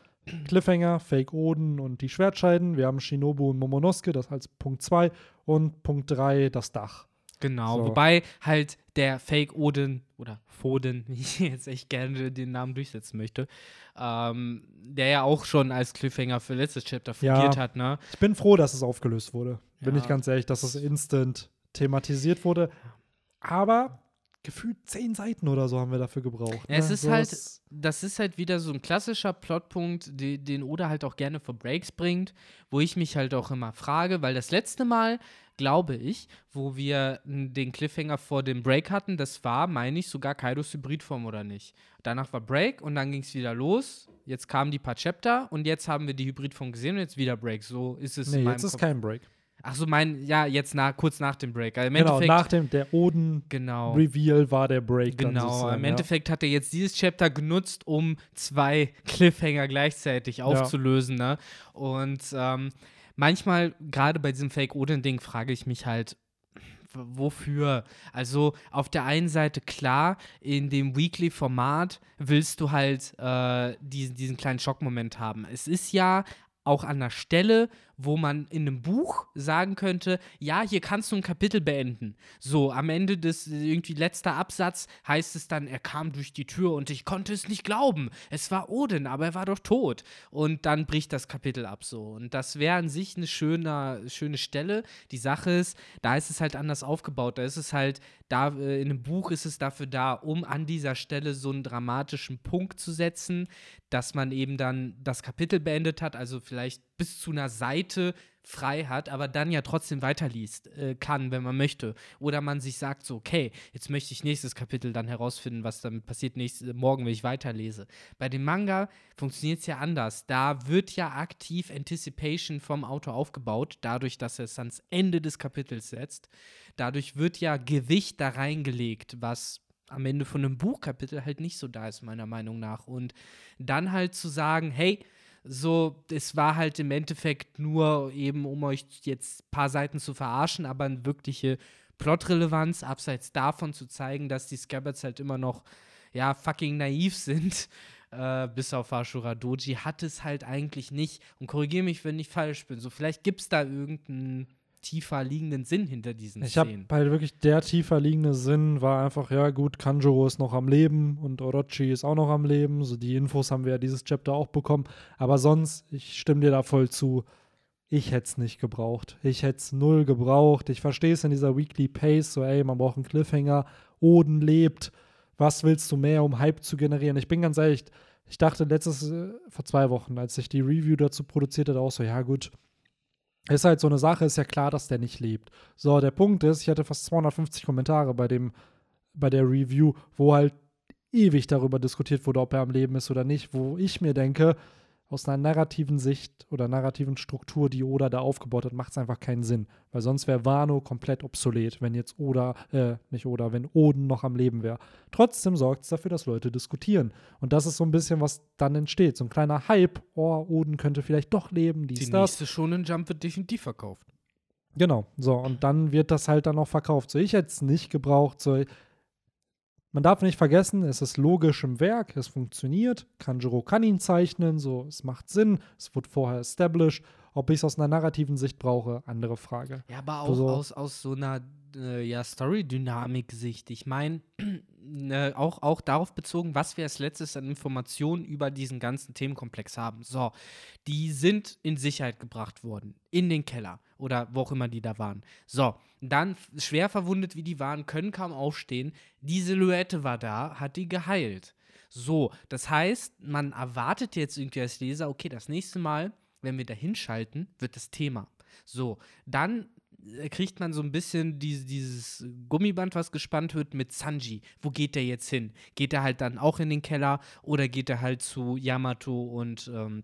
Cliffhanger, Fake Oden und die Schwertscheiden. Wir haben Shinobu und Momonosuke, das als Punkt 2. Und Punkt 3, das Dach. Genau, so. wobei halt der Fake Odin oder Foden, *laughs* wie ich jetzt echt gerne den Namen durchsetzen möchte, ähm, der ja auch schon als Cliffhanger für letztes Chapter fungiert ja, hat, ne? Ich bin froh, dass es aufgelöst wurde. Bin ich ganz ehrlich, dass es instant thematisiert wurde. Aber gefühlt zehn Seiten oder so haben wir dafür gebraucht. Ja, es ne? ist so halt, das ist halt wieder so ein klassischer Plotpunkt, die, den Oda halt auch gerne für Breaks bringt, wo ich mich halt auch immer frage, weil das letzte Mal, glaube ich, wo wir den Cliffhanger vor dem Break hatten, das war, meine ich, sogar Kaidos Hybridform oder nicht. Danach war Break und dann ging es wieder los. Jetzt kamen die paar Chapter und jetzt haben wir die Hybridform gesehen und jetzt wieder Break. So ist es. Nee, jetzt ist kein Break. Ach so, mein, ja, jetzt nach, kurz nach dem Break. Also genau, nach dem, der Oden-Reveal genau. war der Break. Genau, im Endeffekt hat er jetzt dieses Chapter genutzt, um zwei *laughs* Cliffhanger gleichzeitig aufzulösen. Ja. Ne? Und ähm, manchmal, gerade bei diesem Fake-Odin-Ding, frage ich mich halt, wofür? Also auf der einen Seite klar, in dem Weekly-Format willst du halt äh, diesen, diesen kleinen Schockmoment haben. Es ist ja auch an der Stelle, wo man in einem Buch sagen könnte, ja, hier kannst du ein Kapitel beenden. So, am Ende des irgendwie letzter Absatz heißt es dann, er kam durch die Tür und ich konnte es nicht glauben. Es war Odin, aber er war doch tot. Und dann bricht das Kapitel ab so. Und das wäre an sich eine schöne, schöne Stelle. Die Sache ist, da ist es halt anders aufgebaut. Da ist es halt, da äh, in einem Buch ist es dafür da, um an dieser Stelle so einen dramatischen Punkt zu setzen, dass man eben dann das Kapitel beendet hat, also vielleicht bis zu einer Seite frei hat, aber dann ja trotzdem weiterliest äh, kann, wenn man möchte. Oder man sich sagt so, okay, jetzt möchte ich nächstes Kapitel dann herausfinden, was damit passiert nächste, morgen, wenn ich weiterlese. Bei dem Manga funktioniert es ja anders. Da wird ja aktiv Anticipation vom Autor aufgebaut, dadurch, dass er es ans Ende des Kapitels setzt. Dadurch wird ja Gewicht da reingelegt, was am Ende von einem Buchkapitel halt nicht so da ist, meiner Meinung nach. Und dann halt zu sagen, hey, so, es war halt im Endeffekt nur eben, um euch jetzt ein paar Seiten zu verarschen, aber eine wirkliche Plotrelevanz, abseits davon zu zeigen, dass die Scabbards halt immer noch, ja, fucking naiv sind, *laughs* äh, bis auf Ashura Doji, hat es halt eigentlich nicht. Und korrigiere mich, wenn ich falsch bin. So, vielleicht gibt es da irgendeinen tiefer liegenden Sinn hinter diesen ich Szenen. Ich habe halt wirklich der tiefer liegende Sinn war einfach, ja gut, Kanjuro ist noch am Leben und Orochi ist auch noch am Leben. So die Infos haben wir ja dieses Chapter auch bekommen. Aber sonst, ich stimme dir da voll zu. Ich hätte es nicht gebraucht. Ich hätte es null gebraucht. Ich verstehe es in dieser Weekly Pace, so ey, man braucht einen Cliffhanger. Oden lebt. Was willst du mehr, um Hype zu generieren? Ich bin ganz ehrlich, ich dachte letztes, äh, vor zwei Wochen, als ich die Review dazu produziert hatte, auch so, ja gut, ist halt so eine Sache, ist ja klar, dass der nicht lebt. So, der Punkt ist, ich hatte fast 250 Kommentare bei dem, bei der Review, wo halt ewig darüber diskutiert wurde, ob er am Leben ist oder nicht, wo ich mir denke, aus einer narrativen Sicht oder narrativen Struktur, die Oda da aufgebaut hat, macht es einfach keinen Sinn. Weil sonst wäre Wano komplett obsolet, wenn jetzt Oda, äh, nicht Oda, wenn Oden noch am Leben wäre. Trotzdem sorgt es dafür, dass Leute diskutieren. Und das ist so ein bisschen, was dann entsteht. So ein kleiner Hype, oh, Oden könnte vielleicht doch leben, dies, Die das. nächste Shonen Jump wird definitiv verkauft. Genau, so, und dann wird das halt dann auch verkauft. So, ich hätte es nicht gebraucht. So, man darf nicht vergessen, es ist logisch im Werk, es funktioniert. Kanjuro kann ihn zeichnen, so es macht Sinn, es wurde vorher established. Ob ich es aus einer narrativen Sicht brauche, andere Frage. Ja, aber auch also, aus, aus so einer äh, ja, Story-Dynamik-Sicht. Ich meine, äh, *clears throat* auch, auch darauf bezogen, was wir als letztes an Informationen über diesen ganzen Themenkomplex haben. So, die sind in Sicherheit gebracht worden, in den Keller oder wo auch immer die da waren. So, dann schwer verwundet wie die waren, können kaum aufstehen. Die Silhouette war da, hat die geheilt. So, das heißt, man erwartet jetzt irgendwie als Leser, okay, das nächste Mal, wenn wir da hinschalten, wird das Thema. So, dann äh, kriegt man so ein bisschen die, dieses Gummiband, was gespannt wird, mit Sanji. Wo geht der jetzt hin? Geht er halt dann auch in den Keller oder geht er halt zu Yamato und, ähm,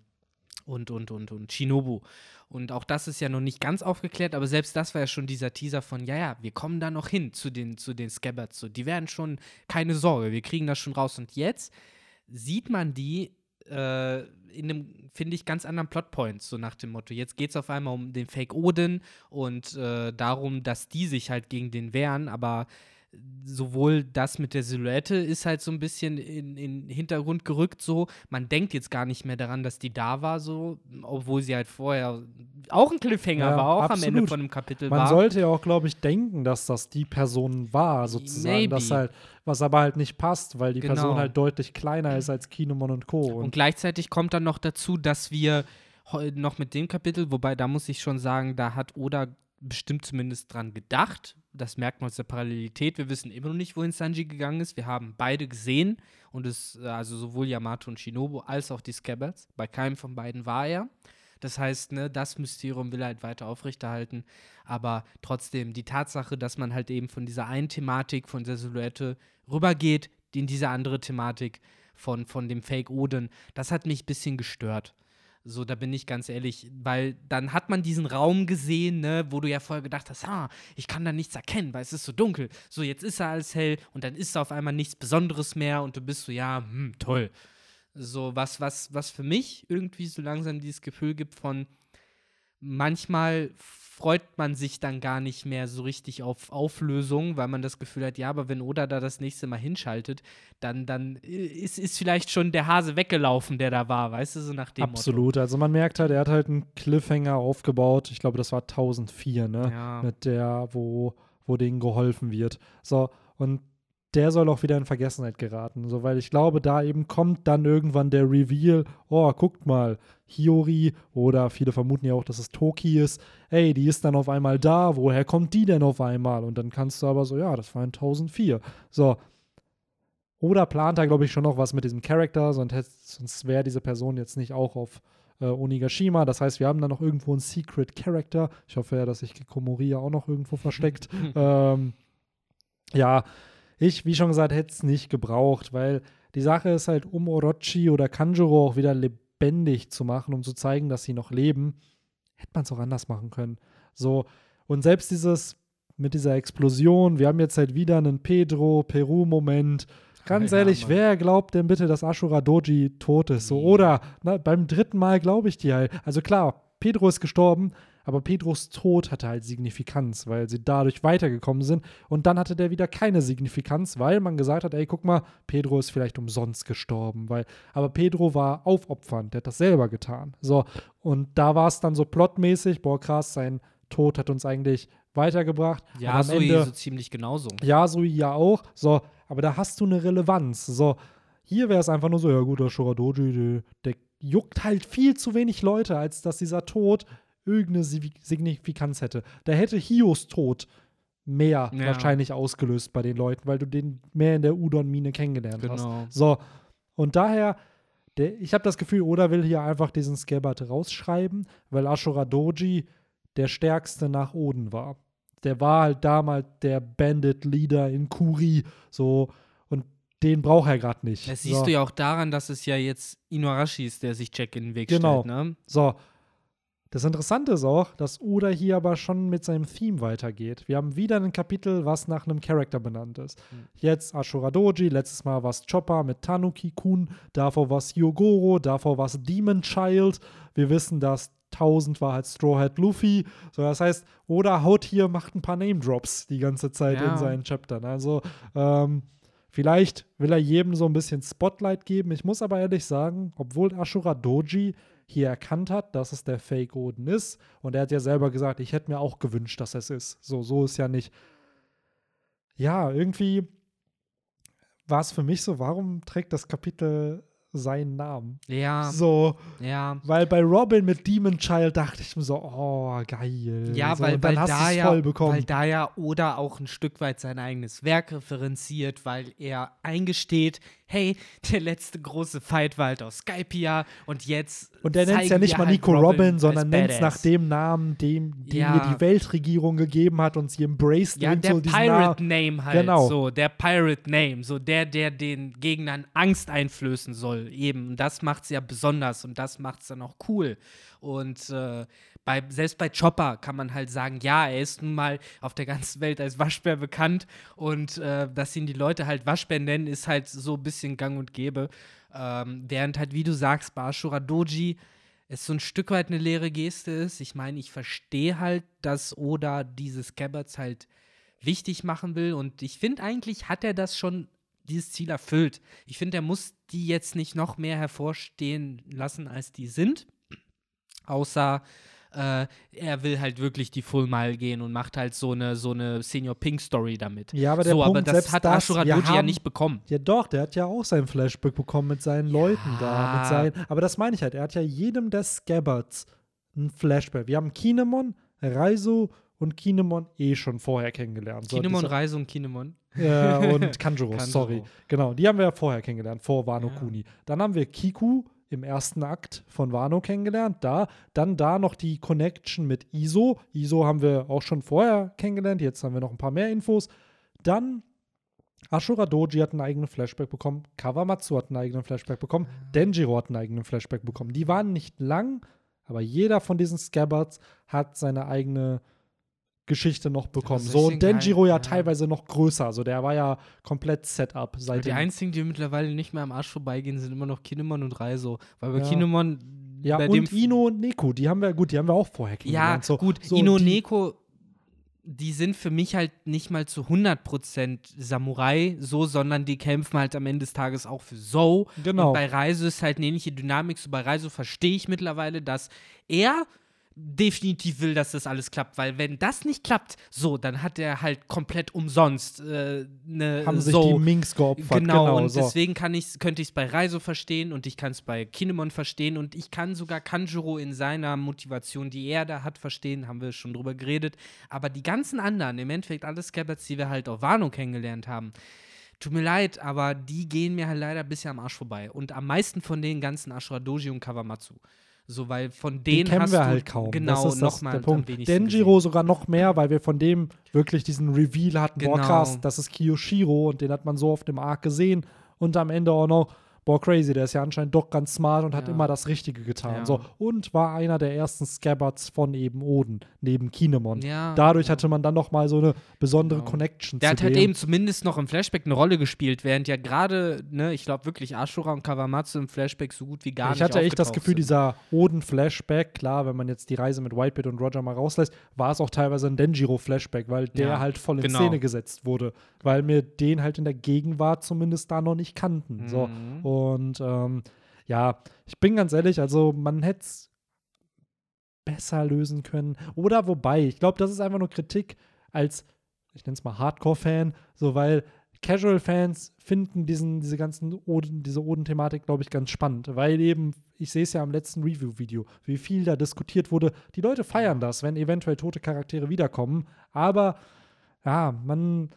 und, und, und, und Shinobu? Und auch das ist ja noch nicht ganz aufgeklärt, aber selbst das war ja schon dieser Teaser von, ja, ja, wir kommen da noch hin zu den, zu den Scabbards. So, die werden schon, keine Sorge, wir kriegen das schon raus. Und jetzt sieht man die äh, in einem, finde ich, ganz anderen Plotpoint, so nach dem Motto. Jetzt geht es auf einmal um den Fake Odin und äh, darum, dass die sich halt gegen den wehren, aber sowohl das mit der Silhouette ist halt so ein bisschen in den Hintergrund gerückt, so. Man denkt jetzt gar nicht mehr daran, dass die da war, so, obwohl sie halt vorher auch ein Cliffhanger ja, war, auch absolut. am Ende von einem Kapitel Man war. Man sollte ja auch, glaube ich, denken, dass das die Person war, sozusagen. Das halt, was aber halt nicht passt, weil die genau. Person halt deutlich kleiner ist als Kinemon und Co. Und, und gleichzeitig kommt dann noch dazu, dass wir noch mit dem Kapitel, wobei da muss ich schon sagen, da hat Oda bestimmt zumindest dran gedacht. Das merkt man aus der Parallelität. Wir wissen immer noch nicht, wohin Sanji gegangen ist. Wir haben beide gesehen und es, also sowohl Yamato und Shinobu als auch die Scabbards. Bei keinem von beiden war er. Das heißt, ne, das Mysterium will er halt weiter aufrechterhalten. Aber trotzdem, die Tatsache, dass man halt eben von dieser einen Thematik, von der Silhouette rübergeht, in diese andere Thematik von, von dem Fake Odin, das hat mich ein bisschen gestört. So, da bin ich ganz ehrlich, weil dann hat man diesen Raum gesehen, ne, wo du ja vorher gedacht hast, ah, ich kann da nichts erkennen, weil es ist so dunkel. So, jetzt ist er alles hell und dann ist da auf einmal nichts Besonderes mehr und du bist so, ja, hm, toll. So, was, was, was für mich irgendwie so langsam dieses Gefühl gibt von, manchmal freut man sich dann gar nicht mehr so richtig auf Auflösung, weil man das Gefühl hat, ja, aber wenn Oda da das nächste Mal hinschaltet, dann, dann ist, ist vielleicht schon der Hase weggelaufen, der da war, weißt du, so nach dem Absolut, Motto. also man merkt halt, er hat halt einen Cliffhanger aufgebaut, ich glaube, das war 1004, ne, Ja. mit der, wo, wo denen geholfen wird. So, und der soll auch wieder in Vergessenheit geraten, so, weil ich glaube, da eben kommt dann irgendwann der Reveal, oh, guckt mal, Hiyori oder viele vermuten ja auch, dass es Toki ist, ey, die ist dann auf einmal da, woher kommt die denn auf einmal? Und dann kannst du aber so, ja, das war in 1004. So. Oder plant da, glaube ich, schon noch was mit diesem Charakter, sonst, sonst wäre diese Person jetzt nicht auch auf äh, Onigashima. Das heißt, wir haben da noch irgendwo einen Secret Character. Ich hoffe ja, dass sich Kikomori auch noch irgendwo versteckt. *laughs* ähm, ja, ich, wie schon gesagt, hätte es nicht gebraucht, weil die Sache ist halt, um Orochi oder Kanjuro auch wieder lebendig zu machen, um zu zeigen, dass sie noch leben, hätte man es auch anders machen können. So, und selbst dieses mit dieser Explosion, wir haben jetzt halt wieder einen Pedro-Peru-Moment. Ganz Ja, ehrlich, Mann. wer glaubt denn bitte, dass Ashura Doji tot ist? So, oder na, beim dritten Mal glaube ich dir halt. Also klar, Pedro ist gestorben, aber Pedros Tod hatte halt Signifikanz, weil sie dadurch weitergekommen sind. Und dann hatte der wieder keine Signifikanz, weil man gesagt hat, ey, guck mal, Pedro ist vielleicht umsonst gestorben. Weil, aber Pedro war aufopfernd, der hat das selber getan. So, und da war es dann so plotmäßig, boah, krass, sein Tod hat uns eigentlich weitergebracht. Ja, so, ziemlich genauso. ja, so ja auch. So, aber da hast du eine Relevanz. So, hier wäre es einfach nur so, ja gut, der Shuradoji, der, der juckt halt viel zu wenig Leute, als dass dieser Tod irgendeine Si- Signifikanz hätte. Da hätte Hios Tod mehr Ja. wahrscheinlich ausgelöst bei den Leuten, weil du den mehr in der Udon-Mine kennengelernt hast. Genau. So, und daher, der, ich habe das Gefühl, Oda will hier einfach diesen Scabbard rausschreiben, weil Ashura Doji der stärkste nach Oden war. Der war halt damals der Bandit-Leader in Kuri, so, und den braucht er gerade nicht. Das siehst so. du ja auch daran, dass es ja jetzt Inuarashi ist, der sich Jack in den Weg Genau. stellt, ne? So. Das Interessante ist auch, dass Oda hier aber schon mit seinem Theme weitergeht. Wir haben wieder ein Kapitel, was nach einem Charakter benannt ist. Mhm. Jetzt Ashura Doji, letztes Mal war es Chopper mit Tanuki-kun, davor war es Yogoro, davor war es Demon Child. Wir wissen, dass 1000 war halt Straw Hat Luffy. So, das heißt, Oda haut hier, macht ein paar Name-Drops die ganze Zeit Ja. in seinen Chaptern. Also, ähm, Vielleicht will er jedem so ein bisschen Spotlight geben. Ich muss aber ehrlich sagen, obwohl Ashura Doji hier erkannt hat, dass es der Fake Oden ist, und er hat ja selber gesagt, ich hätte mir auch gewünscht, dass es ist. So, so ist ja nicht. Ja, irgendwie war es für mich so, warum trägt das Kapitel seinen Namen? Ja, So, ja. weil bei Robin mit Demon Child dachte ich mir so, oh, geil. Ja, so, weil, weil, hast da ja, voll bekommen. weil da ja Oda auch ein Stück weit sein eigenes Werk referenziert, weil er eingesteht, hey, der letzte große Fight war halt aus Skypia und jetzt Und der nennt es ja nicht mal halt Nico Robin, als sondern nennt es nach dem Namen, dem, den Ja. ihr die Weltregierung gegeben hat und sie embraced Ja, der so Pirate Na- Name halt. Genau. So, der Pirate Name. So der, der den Gegnern Angst einflößen soll. Eben. Und das macht's ja besonders und das macht's dann auch cool. Und äh, bei, selbst bei Chopper kann man halt sagen, ja, er ist nun mal auf der ganzen Welt als Waschbär bekannt und äh, dass ihn die Leute halt Waschbär nennen, ist halt so ein bisschen gang und gäbe. Ähm, während halt, wie du sagst, bei Ashura Doji es so ein Stück weit eine leere Geste ist. Ich meine, ich verstehe halt, dass Oda diese Scabbards halt wichtig machen will und ich finde eigentlich hat er das schon dieses Ziel erfüllt. Ich finde, er muss die jetzt nicht noch mehr hervorstehen lassen, als die sind. Außer äh, er will halt wirklich die Full Mile gehen und macht halt so eine, so eine Senior Pink Story damit. Ja, aber der so, Punkt, aber das hat Ashura Doji ja nicht bekommen. Ja, doch, der hat ja auch sein Flashback bekommen mit seinen Leuten da. Mit seinen, aber das meine ich halt. Er hat ja jedem der Scabbards ein Flashback. Wir haben Kinemon, Raizo und Kinemon eh schon vorher kennengelernt. So, Kinemon, Reise und Kinemon. *laughs* Ja, und *laughs* Kanjuro, sorry. Genau, die haben wir ja vorher kennengelernt, vor Wano Ja. Kuni. Dann haben wir Kiku im ersten Akt von Wano kennengelernt. Da, dann da noch die Connection mit Iso. Iso haben wir auch schon vorher kennengelernt. Jetzt haben wir noch ein paar mehr Infos. Dann Ashura Doji hat einen eigenen Flashback bekommen. Kawamatsu hat einen eigenen Flashback bekommen. Denjiro hat einen eigenen Flashback bekommen. Die waren nicht lang, aber jeder von diesen Scabbards hat seine eigene Geschichte noch bekommen. So, und Denjiro ja, ja. teilweise noch größer. Also der war ja komplett Setup seit Die einzigen, die mittlerweile nicht mehr am Arsch vorbeigehen, sind immer noch Kinemon und Reiso. Weil bei Ja. Kinemon Ja, bei und dem Ino und Neko, die haben wir, gut, die haben wir auch vorher Ja, kennengelernt. so, gut, so, Ino und Neko, die sind für mich halt nicht mal zu 100% Samurai, so, sondern die kämpfen halt am Ende des Tages auch für Zou. Genau. Und bei Reiso ist halt eine ähnliche Dynamik. So bei Reiso verstehe ich mittlerweile, dass er definitiv will, dass das alles klappt, weil wenn das nicht klappt, so, dann hat er halt komplett umsonst äh, eine haben sich so die Minks geopfert. Genau, Genau, und so. deswegen kann ich's, könnte ich es bei Reiso verstehen und ich kann es bei Kinemon verstehen und ich kann sogar Kanjuro in seiner Motivation, die er da hat, verstehen, haben wir schon drüber geredet. Aber die ganzen anderen, im Endeffekt alle Scabbers, die wir halt auf Wano kennengelernt haben, tut mir leid, aber die gehen mir halt leider bisschen am Arsch vorbei. Und am meisten von den ganzen Ashura Doji und Kawamatsu. So, weil von Den denen kennen hast wir du halt kaum. genau das ist das, nochmal der Punkt. Denjiro gesehen. sogar noch mehr, weil wir von dem wirklich diesen Reveal hatten. Boah, Genau. krass, das ist Kiyoshiro und den hat man so auf dem Arc gesehen. Und am Ende auch noch, boah, crazy, der ist ja anscheinend doch ganz smart und hat Ja. immer das Richtige getan. Ja. So. Und war einer der ersten Scabbards von eben Oden, neben Kinemon. Ja. Dadurch hatte man dann noch mal so eine besondere Genau. Connection Der zu hat halt eben zumindest noch im Flashback eine Rolle gespielt, während ja gerade, ne, ich glaube wirklich Ashura und Kawamatsu im Flashback so gut wie gar ich nicht hatte echt das Gefühl, sind. dieser Oden-Flashback, klar, wenn man jetzt die Reise mit Whitebeard und Roger mal rauslässt, war es auch teilweise ein Denjiro-Flashback, weil der halt voll in genau. Szene gesetzt wurde, weil wir den halt in der Gegenwart zumindest da noch nicht kannten. So. Und ähm, ja, ich bin ganz ehrlich, also man hätte es besser lösen können. Oder wobei, ich glaube, das ist einfach nur Kritik als, ich nenne es mal Hardcore-Fan, so weil Casual-Fans finden diesen, diese ganzen Oden, diese Oden-Thematik, glaube ich, ganz spannend, weil eben, ich sehe es ja am letzten Review-Video, wie viel da diskutiert wurde. Die Leute feiern das, wenn eventuell tote Charaktere wiederkommen, aber ja, man.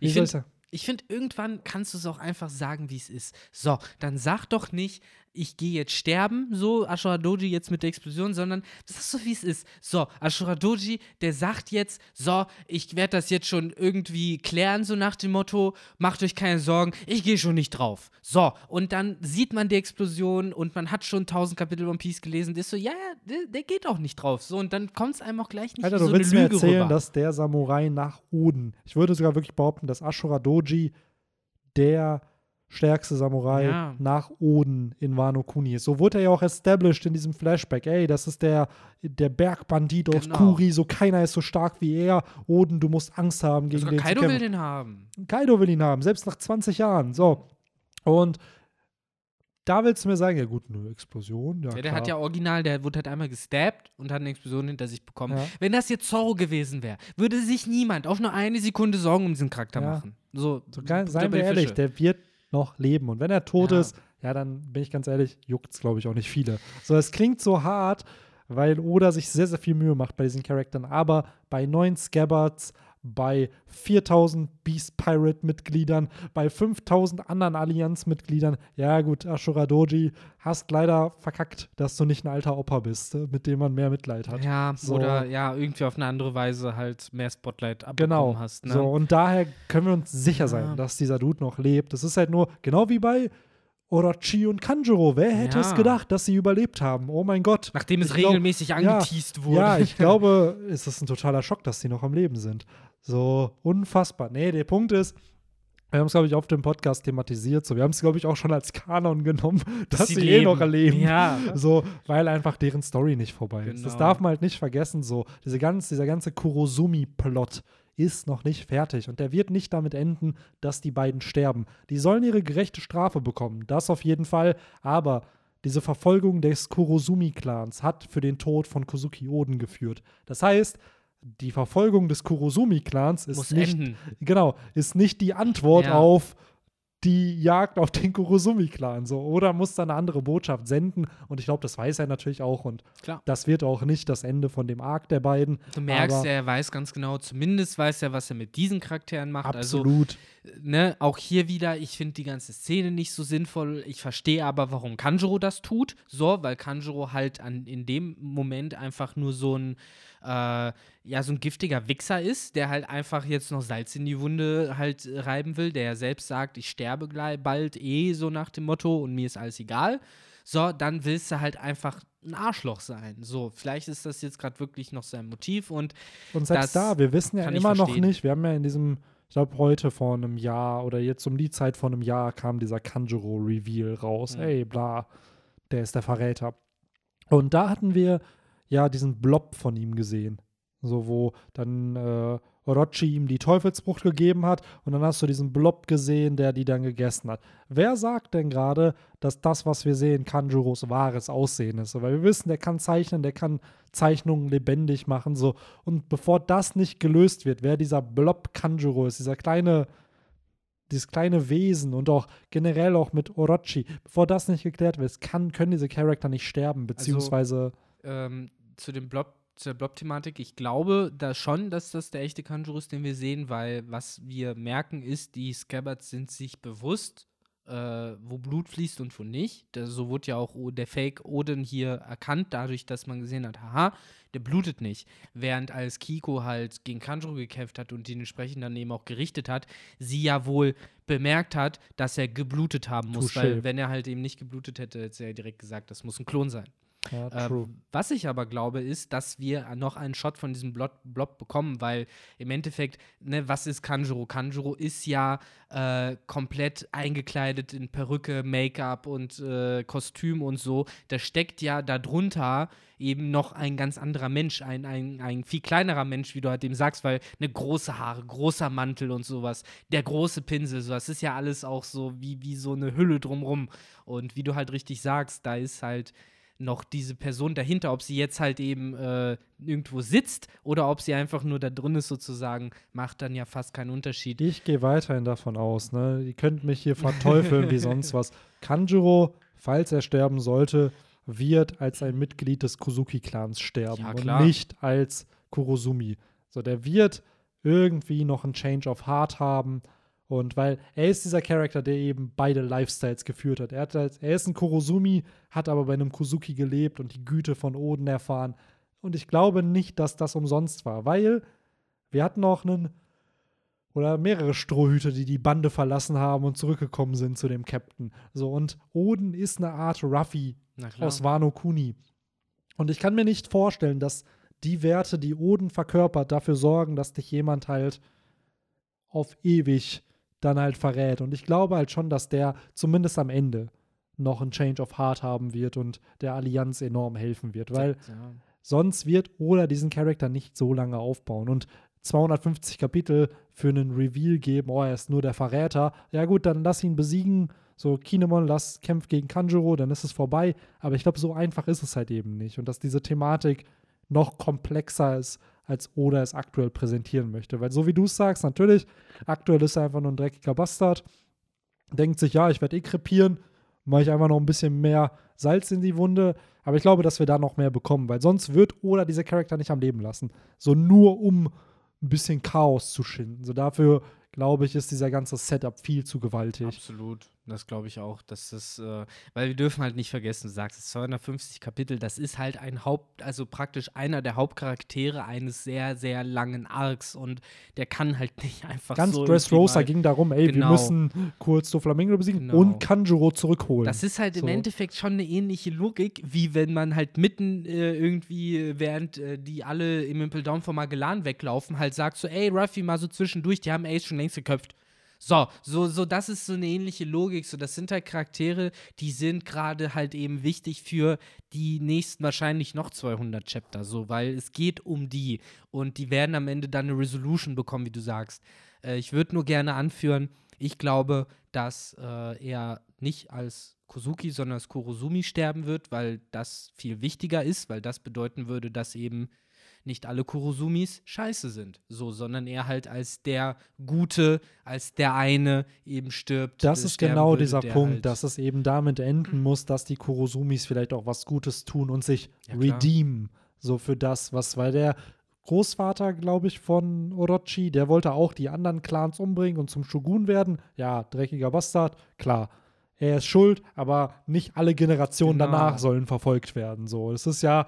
Ich soll find- sagen? Ich finde, irgendwann kannst du es auch einfach sagen, wie es ist. So, dann sag doch nicht, ich gehe jetzt sterben, so Ashura Doji jetzt mit der Explosion, sondern das ist so, wie es ist. So, Ashura Doji, der sagt jetzt, so, ich werde das jetzt schon irgendwie klären, so nach dem Motto, macht euch keine Sorgen, ich gehe schon nicht drauf. So, und dann sieht man die Explosion und man hat schon tausend Kapitel One Piece gelesen, der ist so, ja, ja, der, der geht auch nicht drauf. So, und dann kommt es einem auch gleich nicht Alter, wie du so willst eine mir Lüge erzählen, rüber. dass der Samurai nach Oden, ich würde sogar wirklich behaupten, dass Ashura Doji der stärkste Samurai Ja. nach Oden in Wano Kuni. So wurde er ja auch established in diesem Flashback. Ey, das ist der, der Bergbandit aus Genau. Kuri, so keiner ist so stark wie er. Oden, du musst Angst haben gegen Sogar den Kaido will den haben. Kaido will ihn haben, selbst nach 20 Jahren. So. Und da willst du mir sagen, ja gut, eine Explosion, ja, Ja, der hat ja original, der wurde halt einmal gestabbt und hat eine Explosion hinter sich bekommen. Ja. Wenn das jetzt Zorro gewesen wäre, würde sich niemand auch nur eine Sekunde Sorgen um diesen Charakter Ja. machen. So, So, seien wir ehrlich, der wird noch leben. Und wenn er tot Ja. ist, ja, dann bin ich ganz ehrlich, juckt es, glaube ich, auch nicht viele. So, es klingt so hart, weil Oda sich sehr, sehr viel Mühe macht bei diesen Charakteren. Aber bei neun Scabbards, bei 4000 Beast Pirate-Mitgliedern, bei 5000 anderen Allianz-Mitgliedern, ja gut, Ashura Doji, hast leider verkackt, dass du nicht ein alter Opa bist, äh, mit dem man mehr Mitleid hat. Ja, So. oder ja, irgendwie auf eine andere Weise halt mehr Spotlight abbekommen Genau. hast. Ne? So, und daher können wir uns sicher sein, Ja. dass dieser Dude noch lebt. Das ist halt nur, genau wie bei Orochi und Kanjuro. Wer hätte Ja. es gedacht, dass sie überlebt haben? Oh mein Gott. Nachdem es Ich glaub- regelmäßig ja, angeteased wurde. Ja, ich *laughs* glaube, es ist ein totaler Schock, dass sie noch am Leben sind. So unfassbar. Nee, der Punkt ist, wir haben es, glaube ich, auf dem Podcast thematisiert. So, wir haben es, glaube ich, auch schon als Kanon *laughs* genommen, dass, sie, eh noch erleben. Ja. So, weil einfach deren Story nicht vorbei ist. Das Genau. darf man halt nicht vergessen. So, diese ganz, dieser ganze Kurosumi-Plot ist noch nicht fertig und der wird nicht damit enden, dass die beiden sterben. Die sollen ihre gerechte Strafe bekommen, das auf jeden Fall, aber diese Verfolgung des Kurosumi-Clans hat für den Tod von Kozuki Oden geführt. Das heißt, die Verfolgung des Kurosumi-Clans ist Muss nicht, enden. genau, ist nicht die Antwort Ja. auf die Jagd auf den Kurosumi-Clan. So. Oder muss da eine andere Botschaft senden. Und ich glaube, das weiß er natürlich auch. Und Klar. das wird auch nicht das Ende von dem Arc der beiden. Du merkst, er weiß ganz genau, zumindest weiß er, was er mit diesen Charakteren macht. Also, Absolut. Ne, auch hier wieder, ich finde die ganze Szene nicht so sinnvoll. Ich verstehe aber, warum Kanjuro das tut. So, weil Kanjuro halt an, in dem Moment einfach nur so ein, äh, ja, so ein giftiger Wichser ist, der halt einfach jetzt noch Salz in die Wunde halt äh, reiben will, der ja selbst sagt, ich sterbe gleich bald eh, so nach dem Motto, und mir ist alles egal. So, dann willst du halt einfach ein Arschloch sein. So, vielleicht ist das jetzt gerade wirklich noch sein Motiv und Und selbst das da, wir wissen ja immer noch nicht, wir haben ja in diesem, ich glaube, heute vor einem Jahr oder jetzt um die Zeit vor einem Jahr kam dieser Kanjuro-Reveal raus. Mhm. Ey, bla, der ist der Verräter. Und da hatten wir ja diesen Blob von ihm gesehen. So, wo dann äh, Orochi ihm die Teufelsfrucht gegeben hat und dann hast du diesen Blob gesehen, der die dann gegessen hat. Wer sagt denn gerade, dass das, was wir sehen, Kanjuros wahres Aussehen ist? Weil wir wissen, der kann zeichnen, der kann Zeichnungen lebendig machen, so. Und bevor das nicht gelöst wird, wer dieser Blob Kanjuro ist, dieser kleine, dieses kleine Wesen und auch generell auch mit Orochi, bevor das nicht geklärt wird, kann, können diese Charakter nicht sterben, beziehungsweise. Also, ähm, zu dem Blob zur Blob-Thematik. Ich glaube da schon, dass das der echte Kanjuro ist, den wir sehen, weil was wir merken ist, die Scabbards sind sich bewusst, äh, wo Blut fließt und wo nicht. Das, so wurde ja auch der Fake Odin hier erkannt, dadurch, dass man gesehen hat, haha, der blutet nicht. Während als Kiko halt gegen Kanjuro gekämpft hat und ihn entsprechend dann eben auch gerichtet hat, sie ja wohl bemerkt hat, dass er geblutet haben muss, Touché. weil wenn er halt eben nicht geblutet hätte, hätte er direkt gesagt, das muss ein Klon sein. Ja, Äh, was ich aber glaube, ist, dass wir noch einen Shot von diesem Blob, Blob bekommen, weil im Endeffekt, ne, was ist Kanjuro? Kanjuro ist ja äh, komplett eingekleidet in Perücke, Make-up und äh, Kostüm und so. Da steckt ja darunter eben noch ein ganz anderer Mensch, ein, ein, ein viel kleinerer Mensch, wie du halt eben sagst, weil eine große Haare, großer Mantel und sowas, der große Pinsel, so, das ist ja alles auch so wie, wie so eine Hülle drumrum. Und wie du halt richtig sagst, da ist halt noch diese Person dahinter, ob sie jetzt halt eben äh, irgendwo sitzt oder ob sie einfach nur da drin ist sozusagen, macht dann ja fast keinen Unterschied. Ich gehe weiterhin davon aus, ne? Ihr könnt mich hier verteufeln wie *laughs* sonst was. Kanjuro, falls er sterben sollte, wird als ein Mitglied des Kozuki-Clans sterben Ja, und nicht als Kurosumi. So, der wird irgendwie noch einen Change of Heart haben. Und weil er ist dieser Charakter, der eben beide Lifestyles geführt hat. Er, hat als, er ist ein Kurosumi, hat aber bei einem Kozuki gelebt und die Güte von Oden erfahren. Und ich glaube nicht, dass das umsonst war, weil wir hatten auch einen oder mehrere Strohhüte, die die Bande verlassen haben und zurückgekommen sind zu dem Captain. So, und Oden ist eine Art Ruffy aus Wano Kuni. Und ich kann mir nicht vorstellen, dass die Werte, die Oden verkörpert, dafür sorgen, dass dich jemand halt auf ewig dann halt verrät. Und ich glaube halt schon, dass der zumindest am Ende noch einen Change of Heart haben wird und der Allianz enorm helfen wird, weil ja. sonst wird Oda diesen Charakter nicht so lange aufbauen. Und 250 Kapitel für einen Reveal geben, oh, er ist nur der Verräter. Ja gut, dann lass ihn besiegen. So, Kinemon, lass, kämpft gegen Kanjuro, dann ist es vorbei. Aber ich glaube, so einfach ist es halt eben nicht. Und dass diese Thematik noch komplexer ist, als Oda es aktuell präsentieren möchte. Weil so wie du es sagst, natürlich, aktuell ist er einfach nur ein dreckiger Bastard. Denkt sich, ja, ich werde eh krepieren, mache ich einfach noch ein bisschen mehr Salz in die Wunde. Aber ich glaube, dass wir da noch mehr bekommen, weil sonst wird Oda diese Charakter nicht am Leben lassen. So nur um ein bisschen Chaos zu schinden. So dafür, glaube ich, ist dieser ganze Setup viel zu gewaltig. Absolut. Das glaube ich auch. Das ist, äh, weil wir dürfen halt nicht vergessen, du sagst es, 250 Kapitel, das ist halt ein Haupt, also praktisch einer der Hauptcharaktere eines sehr, sehr langen Arcs und der kann halt *laughs* nicht einfach Ganz so. Dressrosa irgendwie mal- ging darum, ey, wir Genau. müssen kurz Doflamingo besiegen Genau. und Kanjuro zurückholen. Das ist halt im So. Endeffekt schon eine ähnliche Logik, wie wenn man halt mitten äh, irgendwie, äh, während äh, die alle im Impel Down von Magellan weglaufen, halt sagt so, ey, Ruffy, mal so zwischendurch, die haben Ace schon längst geköpft. So, so, so, das ist so eine ähnliche Logik. So, das sind halt Charaktere, die sind gerade halt eben wichtig für die nächsten wahrscheinlich noch 200 Chapter, so, weil es geht um die und die werden am Ende dann eine Resolution bekommen, wie du sagst. Äh, ich würde nur gerne anführen, ich glaube, dass äh, er nicht als Kozuki, sondern als Kurosumi sterben wird, weil das viel wichtiger ist, weil das bedeuten würde, dass eben nicht alle Kurosumis scheiße sind, so, sondern er halt als der Gute, als der eine eben stirbt. Das ist genau würde, dieser Punkt, halt, dass es eben damit enden *clears throat* muss, dass die Kurosumis vielleicht auch was Gutes tun und sich Ja, redeemen. So für das, was, weil der Großvater, glaube ich, von Orochi, der wollte auch die anderen Clans umbringen und zum Shogun werden. Ja, dreckiger Bastard, klar. Er ist schuld, aber nicht alle Generationen Genau. danach sollen verfolgt werden. So, es ist ja,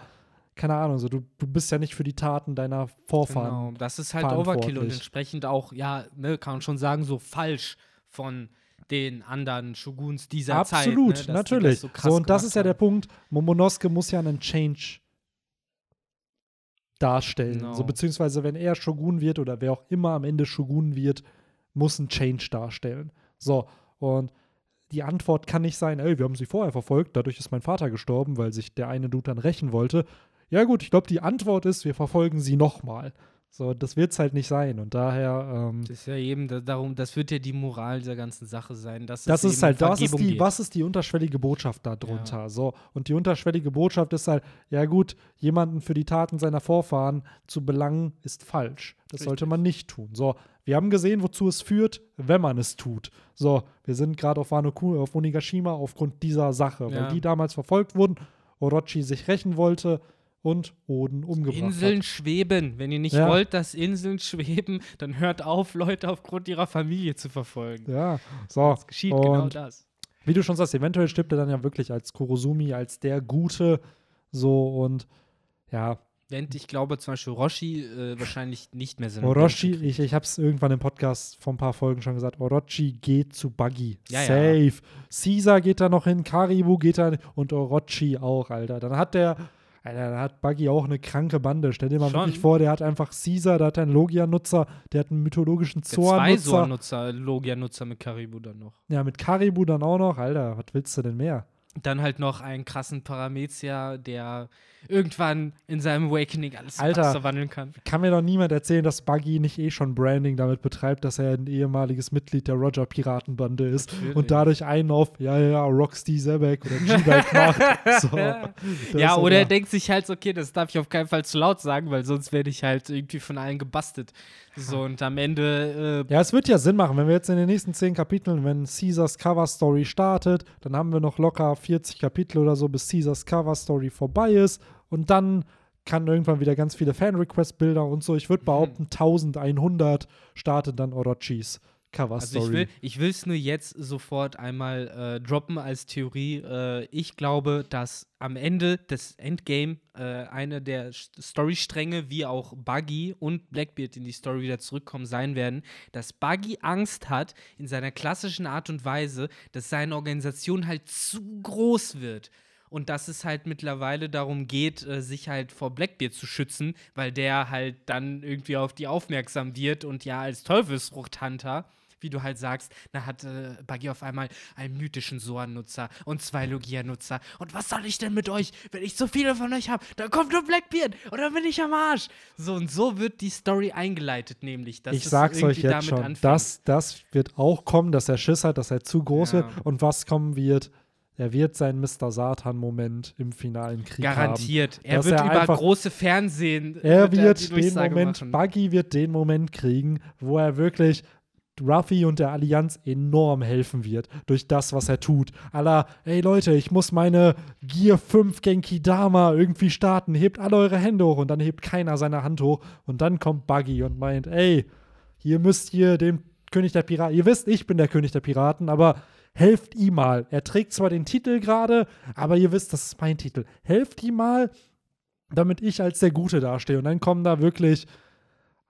keine Ahnung, so, du, du bist ja nicht für die Taten deiner Vorfahren. Genau, das ist halt Overkill und entsprechend auch, ja, ne, kann man schon sagen, so falsch von den anderen Shoguns dieser Zeit. Absolut, ne, dass die natürlich. So, krass so, und das ist ja der haben. Punkt. Momonosuke muss ja einen Change darstellen. Genau. So, beziehungsweise, wenn er Shogun wird oder wer auch immer am Ende Shogun wird, muss ein Change darstellen. So, und die Antwort kann nicht sein, ey, wir haben sie vorher verfolgt, dadurch ist mein Vater gestorben, weil sich der eine Dude dann rächen wollte. Ja gut, ich glaube, die Antwort ist, wir verfolgen sie nochmal. So, das wird es halt nicht sein. Und daher. Ähm, das ist ja eben da, darum, das wird ja die Moral dieser ganzen Sache sein. Dass das ist halt, das ist die, was ist die unterschwellige Botschaft darunter? Ja. So, und die unterschwellige Botschaft ist halt, ja gut, jemanden für die Taten seiner Vorfahren zu belangen, ist falsch. Das Richtig. sollte man nicht tun. So, wir haben gesehen, wozu es führt, wenn man es tut. So, wir sind gerade auf Wano auf Onigashima aufgrund dieser Sache, ja. weil die damals verfolgt wurden, Orochi sich rächen wollte und Oden umgebracht Inseln hat. schweben. Wenn ihr nicht ja. wollt, dass Inseln schweben, dann hört auf, Leute aufgrund ihrer Familie zu verfolgen. Ja, so. Es geschieht genau und genau das. Wie du schon sagst, eventuell stirbt er dann ja wirklich als Kurosumi, als der Gute. So und ja. Während ich glaube, zum Beispiel Orochi äh, wahrscheinlich nicht mehr sind. Orochi, ich, ich habe es irgendwann im Podcast vor ein paar Folgen schon gesagt, Orochi geht zu Buggy. Ja, Safe. Ja. Caesar geht da noch hin, Karibu geht da und Orochi auch, Alter. Dann hat der Alter, da hat Buggy auch eine kranke Bande. Stell dir mal Schon. wirklich vor, der hat einfach Caesar, der hat einen Logia-Nutzer, der hat einen mythologischen Zor-Nutzer. Zwei Zor-Nutzer, Logia-Nutzer mit Karibu dann noch. Ja, mit Karibu dann auch noch. Alter, was willst du denn mehr? Dann halt noch einen krassen Paramezia, der irgendwann in seinem Awakening alles Alter, verwandeln kann. Kann mir doch niemand erzählen, dass Buggy nicht eh schon Branding damit betreibt, dass er ein ehemaliges Mitglied der Roger Piratenbande ist Natürlich. und dadurch einen auf, ja, ja, Rocksteady Zebek oder G-Bike *laughs* macht. So, ja, oder er denkt sich halt, okay, das darf ich auf keinen Fall zu laut sagen, weil sonst werde ich halt irgendwie von allen gebastelt. So, und am Ende. Äh ja, es wird ja Sinn machen, wenn wir jetzt in den nächsten zehn Kapiteln, wenn Caesars Cover Story startet, dann haben wir noch locker 40 Kapitel oder so, bis Caesars Cover Story vorbei ist. Und dann kann irgendwann wieder ganz viele Fan-Request-Bilder und so. Ich würde mhm. behaupten, mhm. 1100 startet dann Orochis Cover Story. Also ich will es nur jetzt sofort einmal äh, droppen als Theorie. Äh, ich glaube, dass am Ende des Endgame äh, eine der Storystränge, wie auch Buggy und Blackbeard in die Story wieder zurückkommen sein werden, dass Buggy Angst hat in seiner klassischen Art und Weise, dass seine Organisation halt zu groß wird und dass es halt mittlerweile darum geht, äh, sich halt vor Blackbeard zu schützen, weil der halt dann irgendwie auf die aufmerksam wird und ja als Teufelsfruchthunter wie du halt sagst, da hat äh, Buggy auf einmal einen mythischen Soan-Nutzer und zwei Logia-Nutzer. Und was soll ich denn mit euch, wenn ich so viele von euch habe? Da kommt nur Blackbeard und dann bin ich am Arsch. So und so wird die Story eingeleitet, nämlich. ich sag's euch jetzt schon, das, das wird auch kommen, dass er Schiss hat, dass er zu groß ja. wird. Und was kommen wird, er wird seinen Mr. Satan-Moment im finalen Krieg Garantiert. haben. Er wird er über einfach, große Fernsehen. Er wird den Moment, machen. Buggy wird den Moment kriegen, wo er wirklich Ruffy und der Allianz enorm helfen wird durch das, was er tut. Aller, ey Leute, ich muss meine Gear 5 Genki Dama irgendwie starten. Hebt alle eure Hände hoch und dann hebt keiner seine Hand hoch. Und dann kommt Buggy und meint, ey, hier müsst ihr den König der Piraten. Ihr wisst, ich bin der König der Piraten, aber helft ihm mal. Er trägt zwar den Titel gerade, aber ihr wisst, das ist mein Titel. Helft ihm mal, damit ich als der Gute dastehe. Und dann kommen da wirklich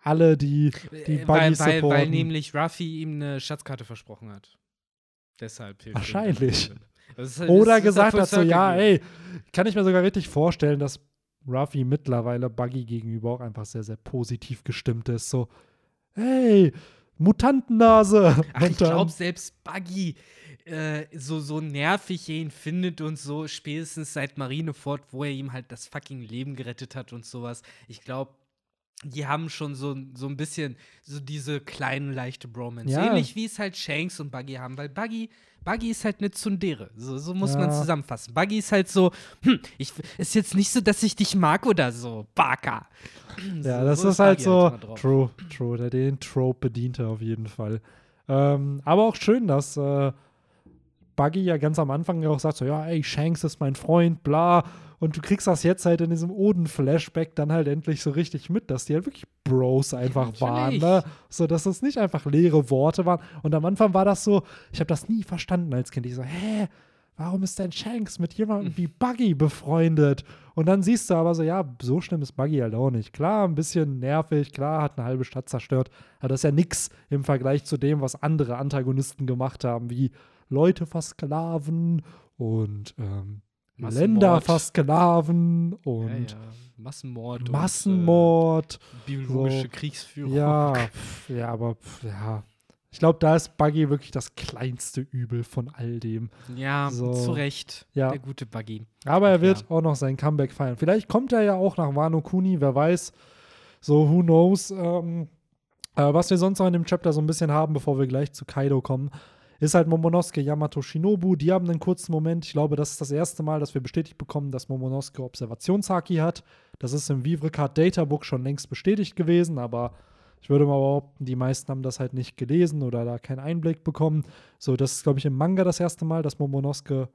alle, die, die äh, weil, weil, weil nämlich Ruffy ihm eine Schatzkarte versprochen hat. Deshalb hilft Wahrscheinlich. Ist, Oder ist, gesagt hat so, ja, ey, kann ich mir sogar richtig vorstellen, dass Ruffy mittlerweile Buggy gegenüber auch einfach sehr, sehr positiv gestimmt ist. So, hey, Mutantennase. Ach, ich glaube, selbst Buggy äh, so, so nervig er ihn findet und so, spätestens seit Marineford, wo er ihm halt das fucking Leben gerettet hat und sowas. Ich glaube, die haben schon so, so ein bisschen so diese kleine, leichte Bromance. Ja. Ähnlich wie es halt Shanks und Buggy haben, weil Buggy, Buggy ist halt eine Zundere. So, so muss ja. man zusammenfassen. Buggy ist halt so, hm, ich, ist jetzt nicht so, dass ich dich mag oder so, Baka. Ja, so, das ist halt so, halt true, true, der den Trope bediente auf jeden Fall. Ähm, aber auch schön, dass äh, Buggy ja ganz am Anfang ja auch sagt so, ja, ey, Shanks ist mein Freund, bla. Und du kriegst das jetzt halt in diesem Oden-Flashback dann halt endlich so richtig mit, dass die halt wirklich Bros einfach ja, waren, ne? So, dass das nicht einfach leere Worte waren. Und am Anfang war das so, ich habe das nie verstanden als Kind. Ich so, hä? Warum ist denn Shanks mit jemandem *laughs* wie Buggy befreundet? Und dann siehst du aber so, ja, so schlimm ist Buggy halt auch nicht. Klar, ein bisschen nervig, klar, hat eine halbe Stadt zerstört, aber das ist ja nix im Vergleich zu dem, was andere Antagonisten gemacht haben, wie Leute versklaven und ähm, Länder versklaven und ja, ja. Massenmord. Massenmord. Und, äh, biologische so. Kriegsführung. Ja, *laughs* ja, aber ja. Ich glaube, da ist Buggy wirklich das kleinste Übel von all dem. Ja, So. zu Recht. Ja. Der gute Buggy. Aber er wird Ja. auch noch sein Comeback feiern. Vielleicht kommt er ja auch nach Wano Kuni, wer weiß. So, who knows. Ähm, äh, was wir sonst noch in dem Chapter so ein bisschen haben, bevor wir gleich zu Kaido kommen, ist halt Momonosuke, Yamato, Shinobu. Die haben einen kurzen Moment. Ich glaube, das ist das erste Mal, dass wir bestätigt bekommen, dass Momonosuke Observationshaki hat. Das ist im Vivre Card Databook schon längst bestätigt gewesen, aber ich würde mal behaupten, die meisten haben das halt nicht gelesen oder da keinen Einblick bekommen. So, das ist, glaube ich, im Manga das erste Mal, dass Momonosuke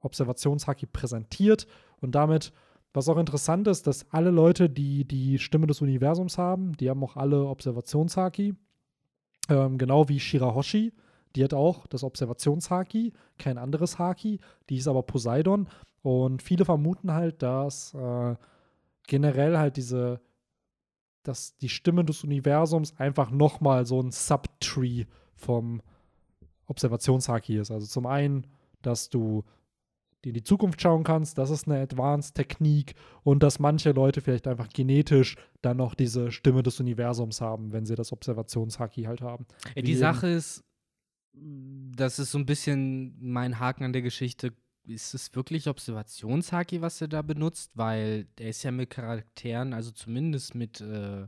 Observationshaki präsentiert und damit, was auch interessant ist, dass alle Leute, die die Stimme des Universums haben, die haben auch alle Observationshaki. Ähm, genau wie Shirahoshi, die hat auch das Observationshaki, kein anderes Haki, die ist aber Poseidon und viele vermuten halt, dass äh, generell halt diese dass die Stimme des Universums einfach nochmal so ein Subtree vom Observationshaki ist. Also zum einen, dass du in die Zukunft schauen kannst, das ist eine Advanced-Technik und dass manche Leute vielleicht einfach genetisch dann noch diese Stimme des Universums haben, wenn sie das Observationshaki halt haben. Wie die Sache ist, das ist so ein bisschen mein Haken an der Geschichte. Ist es wirklich Observationshaki, was er da benutzt? Weil der ist ja mit Charakteren, also zumindest mit äh,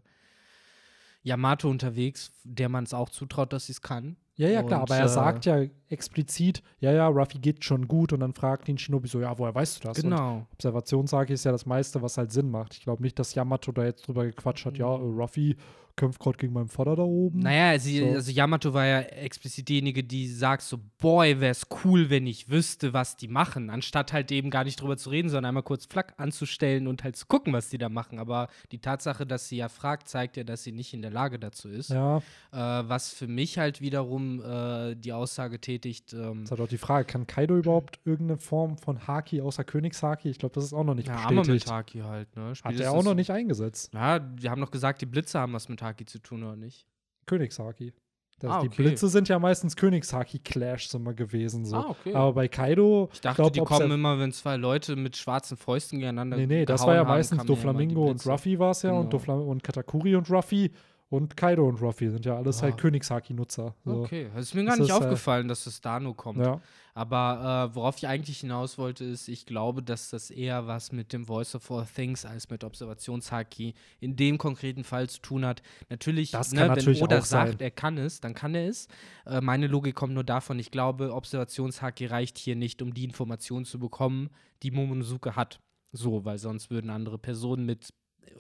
Yamato unterwegs, der man es auch zutraut, dass sie es kann. Ja, ja, klar, Und, aber er äh, sagt ja explizit, ja, ja, Ruffy geht schon gut und dann fragt ihn Shinobi so, ja, woher weißt du das? Genau. Observationshaki ist ja das meiste, was halt Sinn macht. Ich glaube nicht, dass Yamato da jetzt drüber gequatscht hat, ja, äh, Ruffy kämpft gerade gegen meinen Vater da oben. Naja, sie, So. also Yamato war ja explizit diejenige, die sagt so, boy, wär's cool, wenn ich wüsste, was die machen, anstatt halt eben gar nicht drüber zu reden, sondern einmal kurz Flack anzustellen und halt zu gucken, was die da machen. Aber die Tatsache, dass sie ja fragt, zeigt ja, dass sie nicht in der Lage dazu ist. Ja, Äh, was für mich halt wiederum äh, die Aussage tätigt, ähm, das ist halt auch die Frage, kann Kaido überhaupt irgendeine Form von Haki außer Königshaki? Ich glaube, das ist auch noch nicht ja, Arme mit bestätigt. Haki halt, ne? Hat er es auch noch nicht eingesetzt. Ja, die haben doch gesagt, die Blitze haben was mit Haki zu tun, oder nicht? Königshaki. Das, Ah, Die okay. Blitze sind ja meistens Königshaki-Clashs immer gewesen. So. Ah, okay. Aber bei Kaido, Ich dachte, glaub, die kommen er- immer, wenn zwei Leute mit schwarzen Fäusten gegeneinander Nee, nee, das war ja meistens kamen ja die Doflamingo und. Ruffy war es ja und, Genau. Dofla und Katakuri und Ruffy und Kaido und Ruffy sind ja alles Ah. halt Königshaki-Nutzer. So. Okay, es ist mir gar Das nicht äh, aufgefallen, dass es da nur kommt. Ja. Aber äh, worauf ich eigentlich hinaus wollte, ist, ich glaube, dass das eher was mit dem Voice of All Things als mit Observationshaki in dem konkreten Fall zu tun hat. Natürlich, Das ne, wenn natürlich Oda auch sein. sagt, er kann es, dann kann er es. Äh, meine Logik kommt nur davon, ich glaube, Observationshaki reicht hier nicht, um die Informationen zu bekommen, die Momonosuke hat. So, weil sonst würden andere Personen mit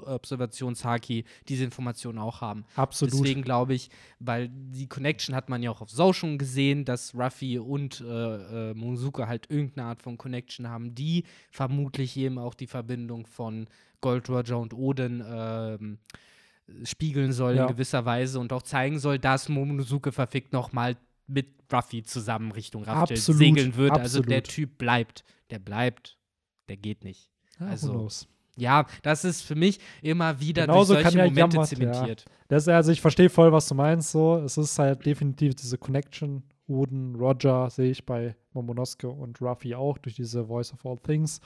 Observationshaki diese Informationen auch haben. Absolut. Deswegen glaube ich, weil die Connection hat man ja auch auf schon gesehen, dass Ruffy und äh, äh, Momosuke halt irgendeine Art von Connection haben, die vermutlich eben auch die Verbindung von Gold Roger und Odin ähm, spiegeln soll Ja. in gewisser Weise und auch zeigen soll, dass Momonosuke verfickt nochmal mit Ruffy zusammen Richtung Raftel Absolut, segeln wird. Also der absolut. Typ bleibt. Der bleibt. Der geht nicht. ja, who also, knows. Ja, das ist für mich immer wieder Genauso durch kann solche ja Momente Yamato- ja. zementiert. Das, also ich verstehe voll, was du meinst. So, es ist halt definitiv diese Connection. Oden, Roger sehe ich bei Momonosuke und Ruffy auch durch diese Voice of All Things.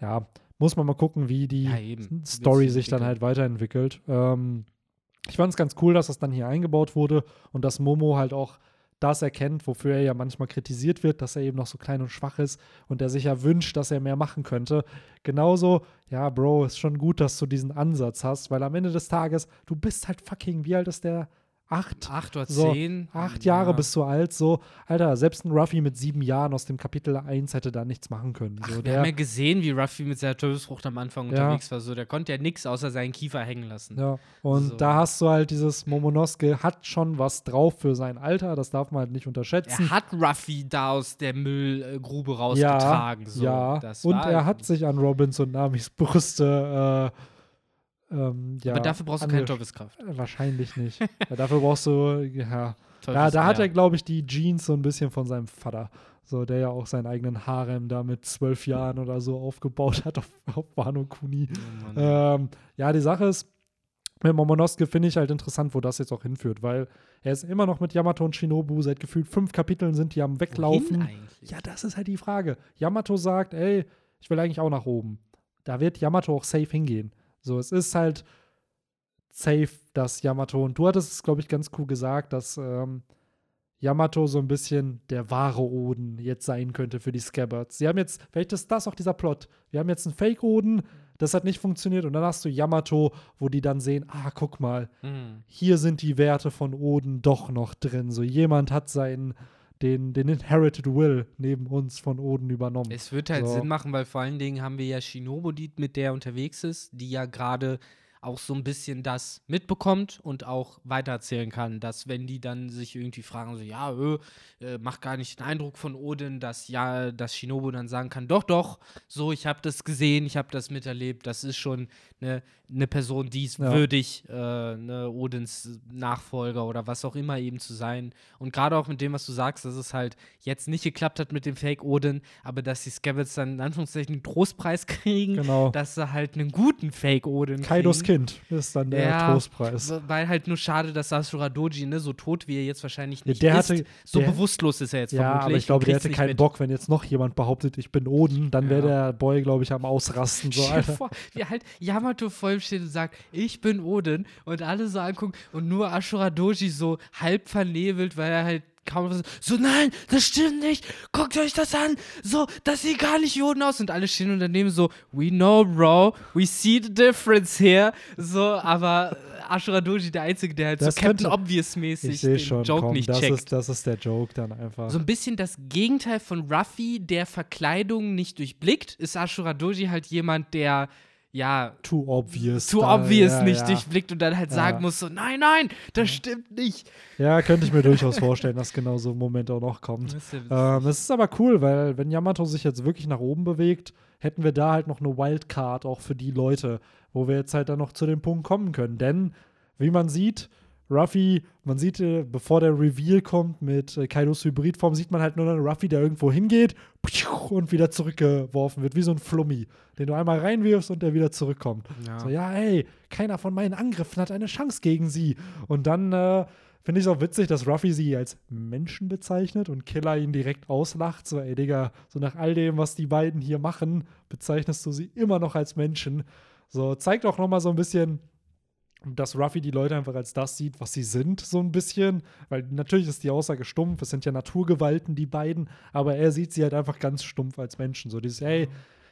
Ja, muss man mal gucken, wie die Ja. Story sich dann halt weiterentwickelt. Ähm, ich fand es ganz cool, dass das dann hier eingebaut wurde und dass Momo halt auch das erkennt, wofür er ja manchmal kritisiert wird, dass er eben noch so klein und schwach ist und er sich ja wünscht, dass er mehr machen könnte. Genauso, ja, Bro, ist schon gut, dass du diesen Ansatz hast, weil am Ende des Tages, du bist halt fucking, wie alt ist der? Acht? Acht oder So, zehn. Acht Jahre ja. bist du alt, so. Alter, selbst ein Ruffy mit sieben Jahren aus dem Kapitel 1 hätte da nichts machen können. Ach, So, wir der, haben ja gesehen, wie Ruffy mit seiner Teufelsfrucht am Anfang Ja. unterwegs war. So, der konnte ja nichts außer seinen Kiefer hängen lassen. Ja, und So. da hast du halt dieses Momonosuke hat schon was drauf für sein Alter, das darf man halt nicht unterschätzen. Er hat Ruffy da aus der Müllgrube rausgetragen. so. ja, und er hat sich an Robins und Namis Brüste äh, ähm, ja, Aber dafür brauchst du keine Teufelskraft. Äh, Wahrscheinlich nicht. ja, dafür brauchst du, ja. Da, da hat er, glaube ich, die Jeans so ein bisschen von seinem Vater. So, der ja auch seinen eigenen Harem da mit zwölf Jahren oder so aufgebaut hat auf, auf Wano Kuni. Oh. Ähm, ja, die Sache ist, mit Momonosuke finde ich halt interessant, wo das jetzt auch hinführt, weil er ist immer noch mit Yamato und Shinobu, seit gefühlt fünf Kapiteln sind die am Weglaufen. Ja, das ist halt die Frage. Yamato sagt, ey, ich will eigentlich auch nach oben. Da wird Yamato auch safe hingehen. So, es ist halt safe, dass Yamato, und du hattest es, glaube ich, ganz cool gesagt, dass ähm, Yamato so ein bisschen der wahre Oden jetzt sein könnte für die Scabbards. Sie haben jetzt, vielleicht ist das auch dieser Plot. Wir haben jetzt einen Fake-Oden, das hat nicht funktioniert und dann hast du Yamato, wo die dann sehen, ah, guck mal, Mhm. hier sind die Werte von Oden doch noch drin. So jemand hat seinen, den, den Inherited Will neben uns von Oden übernommen. Es wird halt So. Sinn machen, weil vor allen Dingen haben wir ja Shinobu, die mit der unterwegs ist, die ja gerade auch so ein bisschen das mitbekommt und auch weitererzählen kann, dass wenn die dann sich irgendwie fragen, so, ja, äh, äh, macht gar nicht den Eindruck von Odin, dass ja, dass Shinobu dann sagen kann, doch, doch, so, ich habe das gesehen, ich habe das miterlebt, das ist schon eine ne Person, die ist Ja. würdig, äh, ne, Odins Nachfolger oder was auch immer eben zu sein. Und gerade auch mit dem, was du sagst, dass es halt jetzt nicht geklappt hat mit dem Fake Odin, aber dass die Scabbards dann in Anführungszeichen einen Trostpreis *laughs* kriegen, Genau. dass sie halt einen guten Fake Odin Kaidos kriegen. Kind ist dann der Ja, Trostpreis. Weil halt nur schade, dass Sasura Doji, ne, so tot wie er jetzt wahrscheinlich nicht der ist, hatte- so der- bewusstlos ist er jetzt Ja, vermutlich. aber ich glaube, der hätte keinen mit. Bock, wenn jetzt noch jemand behauptet, ich bin Oden, dann wäre Ja. der Boy, glaube ich, am Ausrasten. So, Alter. vor, wie halt Yamato vor ihm steht und sagt, ich bin Odin und alle so angucken und nur Ashura Doji so halb vernebelt, weil er halt kaum so, nein, das stimmt nicht, guckt euch das an, so, das sieht gar nicht Odin aus. Und alle stehen und daneben so, we know, bro, we see the difference here, so, aber Ashura Doji der Einzige, der halt Das so Captain Obvious-mäßig den schon, Joke komm, nicht das, checkt. ist, das ist der Joke dann einfach. So ein bisschen das Gegenteil von Ruffy, der Verkleidung nicht durchblickt, ist Ashura Doji halt jemand, der ja too obvious. too da, obvious ja, nicht ja. durchblickt und dann halt Ja. sagen muss so, nein, nein, das stimmt nicht. Ja, könnte ich mir durchaus vorstellen, dass genau so ein Moment auch noch kommt. Das ist Ähm, es ist aber cool, weil wenn Yamato sich jetzt wirklich nach oben bewegt, hätten wir da halt noch eine Wildcard auch für die Leute, wo wir jetzt halt dann noch zu dem Punkt kommen können. Denn, wie man sieht, Ruffy, man sieht, äh, bevor der Reveal kommt mit äh, Kaidos Hybridform, sieht man halt nur einen Ruffy, der irgendwo hingeht und wieder zurückgeworfen wird, wie so ein Flummi, den du einmal reinwirfst und der wieder zurückkommt. Ja. So, ja, ey, keiner von meinen Angriffen hat eine Chance gegen sie. Und dann äh, finde ich es auch witzig, dass Ruffy sie als Menschen bezeichnet und Killer ihn direkt auslacht. So, ey, Digga, so nach all dem, was die beiden hier machen, bezeichnest du sie immer noch als Menschen. So, zeigt auch noch mal so ein bisschen, dass Ruffy die Leute einfach als das sieht, was sie sind, so ein bisschen. Weil natürlich ist die Aussage stumpf, es sind ja Naturgewalten, die beiden, aber er sieht sie halt einfach ganz stumpf als Menschen. So dieses, ey,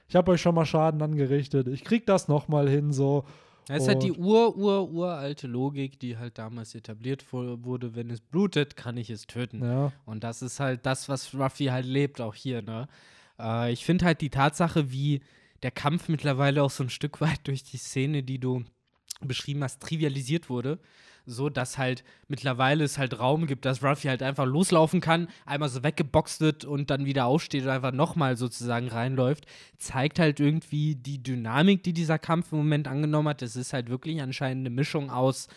ich habe euch schon mal Schaden angerichtet, ich krieg das noch mal hin, so. Das ist halt die ur, ur, uralte Logik, die halt damals etabliert wu- wurde, wenn es blutet, kann ich es töten. Ja, Und das ist halt das, was Ruffy halt lebt, auch hier, ne? Äh, ich finde halt die Tatsache, wie der Kampf mittlerweile auch so ein Stück weit *laughs* durch die Szene, die du beschrieben hast, trivialisiert wurde. So, dass halt mittlerweile es halt Raum gibt, dass Ruffy halt einfach loslaufen kann, einmal so weggeboxt wird und dann wieder aufsteht und einfach nochmal sozusagen reinläuft, zeigt halt irgendwie die Dynamik, die dieser Kampf im Moment angenommen hat. Es ist halt wirklich anscheinend eine Mischung aus,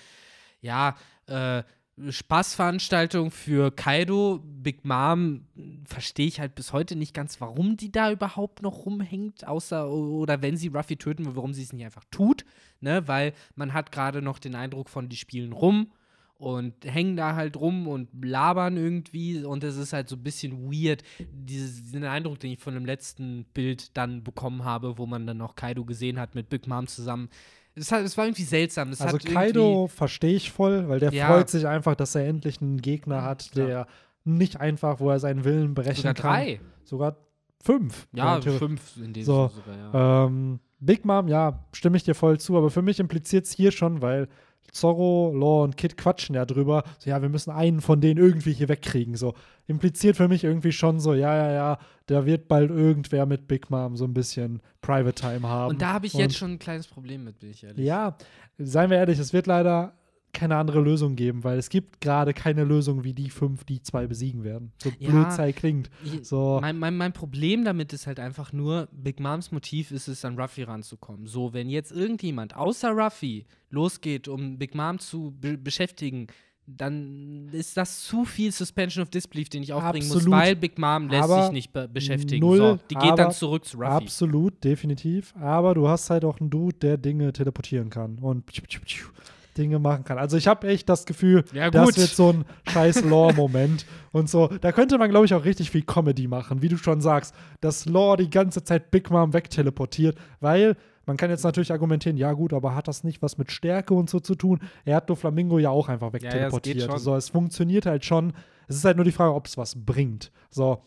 ja, äh, Spaßveranstaltung für Kaido. Big Mom verstehe ich halt bis heute nicht ganz, warum die da überhaupt noch rumhängt, außer oder wenn sie Ruffy töten will, warum sie es nicht einfach tut, ne? Weil man hat gerade noch den Eindruck von, die spielen rum und hängen da halt rum und labern irgendwie und es ist halt so ein bisschen weird, diesen Eindruck, den ich von dem letzten Bild dann bekommen habe, wo man dann noch Kaido gesehen hat mit Big Mom zusammen. Es, hat, es war irgendwie seltsam. Es also Kaido verstehe ich voll, weil der Ja. freut sich einfach, dass er endlich einen Gegner hat, der nicht einfach, wo er seinen Willen berechnen sogar kann. drei. Sogar fünf. Ja, theoretisch. fünf in dem So, Sinne sogar, ja. Ähm, Big Mom, ja, stimme ich dir voll zu, aber für mich impliziert es hier schon, weil Zorro, Law und Kid quatschen ja drüber, so ja, wir müssen einen von denen irgendwie hier wegkriegen, so. Impliziert für mich irgendwie schon so, ja, ja, ja, da wird bald irgendwer mit Big Mom so ein bisschen Private Time haben. Und da habe ich Und jetzt schon ein kleines Problem mit, bin ich ehrlich. Ja, seien wir ehrlich, es wird leider keine andere Lösung geben, weil es gibt gerade keine Lösung, wie die fünf die zwei besiegen werden. So Ja. blöd sei klingt. So. Mein, mein, mein Problem damit ist halt einfach nur, Big Moms Motiv ist es, an Ruffy ranzukommen. So, wenn jetzt irgendjemand außer Ruffy losgeht, um Big Mom zu be beschäftigen, dann ist das zu viel Suspension of Disbelief, den ich aufbringen Absolut. muss, weil Big Mom lässt Aber sich nicht be beschäftigen. null, so, die geht dann zurück zu Ruffy. Absolut, definitiv. Aber du hast halt auch einen Dude, der Dinge teleportieren kann und Dinge machen kann. Also ich habe echt das Gefühl, Ja, das wird so ein *laughs* scheiß Lore-Moment und so. Da könnte man, glaube ich, auch richtig viel Comedy machen, wie du schon sagst, dass Lore die ganze Zeit Big Mom wegteleportiert, weil man kann jetzt natürlich argumentieren, ja gut, aber hat das nicht was mit Stärke und so zu tun? Er hat Doflamingo ja auch einfach ja, wegteleportiert. schon. so, es funktioniert halt schon. Es ist halt nur die Frage, ob es was bringt. So,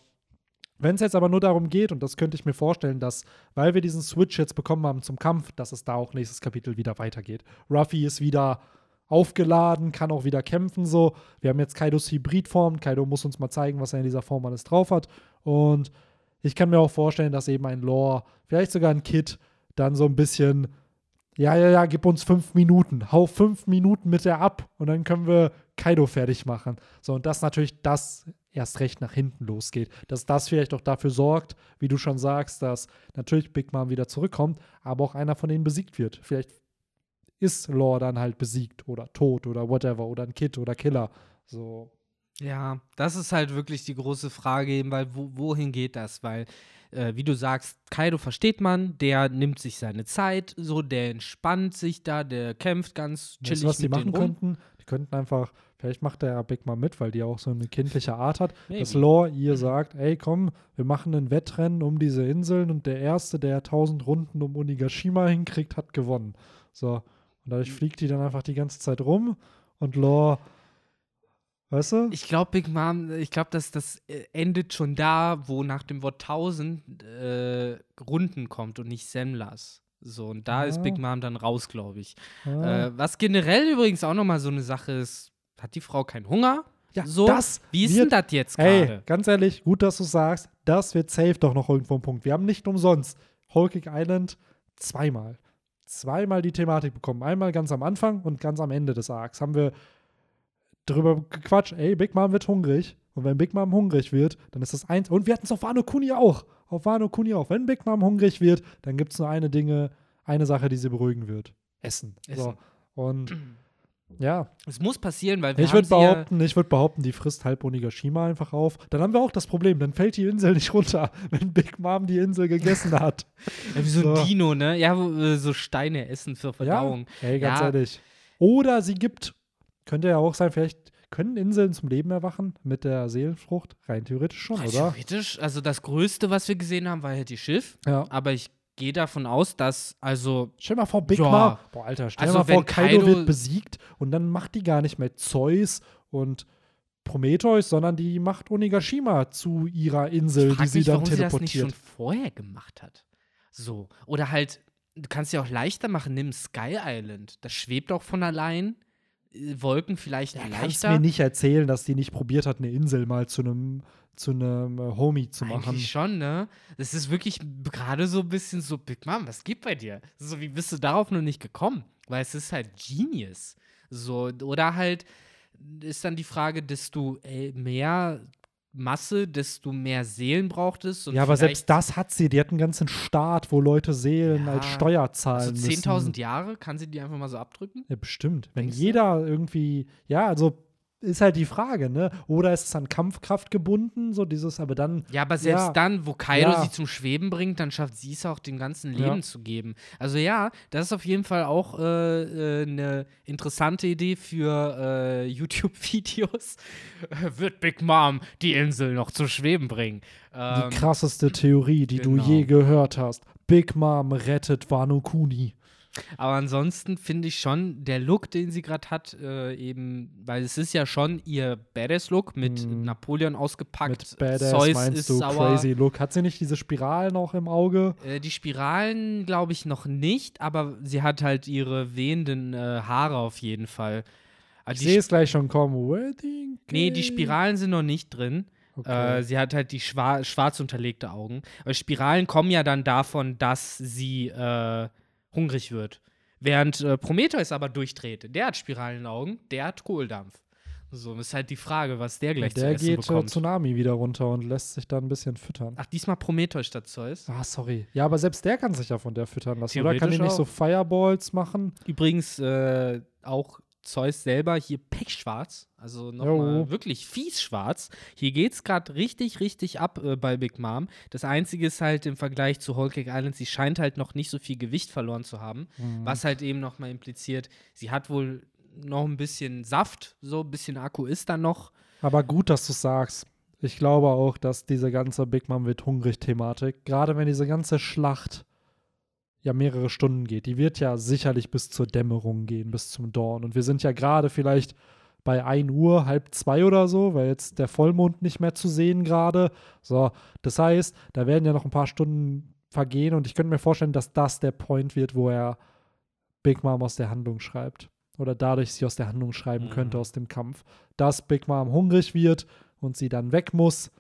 wenn es jetzt aber nur darum geht, und das könnte ich mir vorstellen, dass, weil wir diesen Switch jetzt bekommen haben zum Kampf, dass es da auch nächstes Kapitel wieder weitergeht. Ruffy ist wieder aufgeladen, kann auch wieder kämpfen so. Wir haben jetzt Kaidos Hybridform. Kaido muss uns mal zeigen, was er in dieser Form alles drauf hat. Und ich kann mir auch vorstellen, dass eben ein Lore, vielleicht sogar ein Kid, dann so ein bisschen, ja, ja, ja, gib uns fünf Minuten, hau fünf Minuten mit der ab und dann können wir Kaido fertig machen. So, und das natürlich das erst recht nach hinten losgeht. Dass das vielleicht auch dafür sorgt, wie du schon sagst, dass natürlich Big Mom wieder zurückkommt, aber auch einer von denen besiegt wird. Vielleicht ist Lore dann halt besiegt oder tot oder whatever oder ein Kid oder Killer. So. Ja, das ist halt wirklich die große Frage, eben, weil wo, wohin geht das? Weil, äh, wie du sagst, Kaido versteht man, der nimmt sich seine Zeit, so, der entspannt sich da, der kämpft ganz Weißt chillig du, was die mit denen machen rum. könnten? Die könnten einfach, vielleicht macht der ja Big Mom mit, weil die auch so eine kindliche Art hat, dass. Lore ihr sagt, ey komm, wir machen ein Wettrennen um diese Inseln und der Erste, der 1000 Runden um Onigashima hinkriegt, hat gewonnen. So, und dadurch Hm. fliegt die dann einfach die ganze Zeit rum und Lore, weißt du? Ich glaube, Big Mom, ich glaube, dass das äh, endet schon da, wo nach dem Wort 1000 äh, Runden kommt und nicht Semlas. So, und da ist Ja. Big Mom dann raus, glaube ich. Ah. Äh, was generell übrigens auch nochmal so eine Sache ist, hat die Frau keinen Hunger? ja, so, das Wie ist denn das jetzt Ey, gerade? ganz ehrlich, gut, dass du sagst, das wird safe doch noch irgendwo ein Punkt. Wir haben nicht umsonst Cake Island zweimal. Zweimal die Thematik bekommen. Einmal ganz am Anfang und ganz am Ende des Arcs haben wir drüber gequatscht, ey, Big Mom wird hungrig. Und wenn Big Mom hungrig wird, dann ist das eins. Und wir hatten es auf Wano Kuni auch. Auf Wano Kuni auch. Wenn Big Mom hungrig wird, dann gibt es nur eine Dinge, eine Sache, die sie beruhigen wird. Essen. So. Essen. Und *clears throat* ja, Es muss passieren, weil wir ich würde sie ja, behaupten, ich würde behaupten, die frisst halb Onigashima einfach auf. Dann haben wir auch das Problem, dann fällt die Insel nicht runter, *laughs* wenn Big Mom die Insel gegessen hat. Ja, wie so ein So. Dino, ne? Ja, äh, so Steine essen zur Verdauung. Ja, ey, ganz Ja. ehrlich. Oder sie gibt, könnte ja auch sein, vielleicht können Inseln zum Leben erwachen mit der Seelenfrucht. Rein theoretisch schon, Rein oder? Theoretisch, also das Größte, was wir gesehen haben, war halt die Schiff. Ja. Aber ich gehe davon aus, dass, also, Stell mal vor, Big Ja. Mom. Boah, Alter, stell Also dir mal vor, wenn Kaido, Kaido- wird besiegt und dann macht die gar nicht mehr Zeus und Prometheus, sondern die macht Onigashima zu ihrer Insel, die sie mich, dann warum sie das nicht teleportiert. schon vorher gemacht hat. So. Oder halt, du kannst ja auch leichter machen, nimm Sky Island. Das schwebt auch von allein. Wolken vielleicht Ja, kannst leichter. mir nicht erzählen, dass die nicht probiert hat, eine Insel mal zu einem zu einem äh, Homie zu machen. Eigentlich schon, ne? Das ist wirklich gerade so ein bisschen so, Big Mom, was geht bei dir? So, wie bist du darauf noch nicht gekommen? Weil es ist halt Genius. So, oder halt ist dann die Frage, desto äh, mehr Masse, desto mehr Seelen braucht es. Ja, aber selbst das hat sie. Die hat einen ganzen Staat, wo Leute Seelen Ja, als Steuer zahlen müssen. 10.000 Jahre, kann sie die einfach mal so abdrücken? Ja, bestimmt. Wenn Denkst du? jeder irgendwie, ja, also ist halt die Frage, ne? Oder ist es an Kampfkraft gebunden, so dieses, aber dann, Ja, aber selbst Ja. dann, wo Kaido Ja. sie zum Schweben bringt, dann schafft sie es auch, dem ganzen Ja. Leben zu geben. Also ja, das ist auf jeden Fall auch äh, äh, eine interessante Idee für äh, YouTube-Videos. *laughs* Wird Big Mom die Insel noch zu Schweben bringen? Ähm, die krasseste Theorie, die genau. du je gehört hast. Big Mom rettet Wano Kuni. Aber ansonsten finde ich schon, der Look, den sie gerade hat, äh, eben, weil es ist ja schon ihr Badass-Look mit Mhm. Napoleon ausgepackt. Mit Badass Zeus meinst ist du sauer. crazy Look. Hat sie nicht diese Spiralen auch im Auge? Äh, die Spiralen glaube ich noch nicht, aber sie hat halt ihre wehenden äh, Haare auf jeden Fall. Ich Also die sehe es gleich schon kommen. Wedding nee, die. Spiralen sind noch nicht drin. Okay. Äh, sie hat halt die schwa schwarz unterlegte Augen. Aber Spiralen kommen ja dann davon, dass sie äh, hungrig wird. Während äh, Prometheus aber durchdreht. Der hat Spiralenaugen, der hat Kohldampf. So, ist halt die Frage, was der gleich zu der essen geht äh, bekommt. Tsunami wieder runter und lässt sich da ein bisschen füttern. Ach, diesmal Prometheus statt Zeus. Ah, sorry. Ja, aber selbst der kann sich ja von der füttern lassen. Oder kann die nicht so auch. Fireballs machen? Übrigens äh, auch Zeus selber hier pechschwarz, also nochmal wirklich fies schwarz. Hier geht's gerade richtig, richtig ab äh, bei Big Mom. Das Einzige ist halt im Vergleich zu Whole Cake Island, sie scheint halt noch nicht so viel Gewicht verloren zu haben, Mhm. was halt eben nochmal impliziert, sie hat wohl noch ein bisschen Saft, so ein bisschen Akku ist da noch. Aber gut, dass du sagst. Ich glaube auch, dass diese ganze Big Mom wird hungrig Thematik, gerade wenn diese ganze Schlacht ja mehrere Stunden geht. Die wird ja sicherlich bis zur Dämmerung gehen, bis zum Dawn. Und wir sind ja gerade vielleicht bei 1 Uhr, halb zwei oder so, weil jetzt der Vollmond nicht mehr zu sehen gerade. So, das heißt, da werden ja noch ein paar Stunden vergehen und ich könnte mir vorstellen, dass das der Point wird, wo er Big Mom aus der Handlung schreibt. Oder dadurch sie aus der Handlung schreiben Mhm. könnte aus dem Kampf. Dass Big Mom hungrig wird und sie dann weg muss.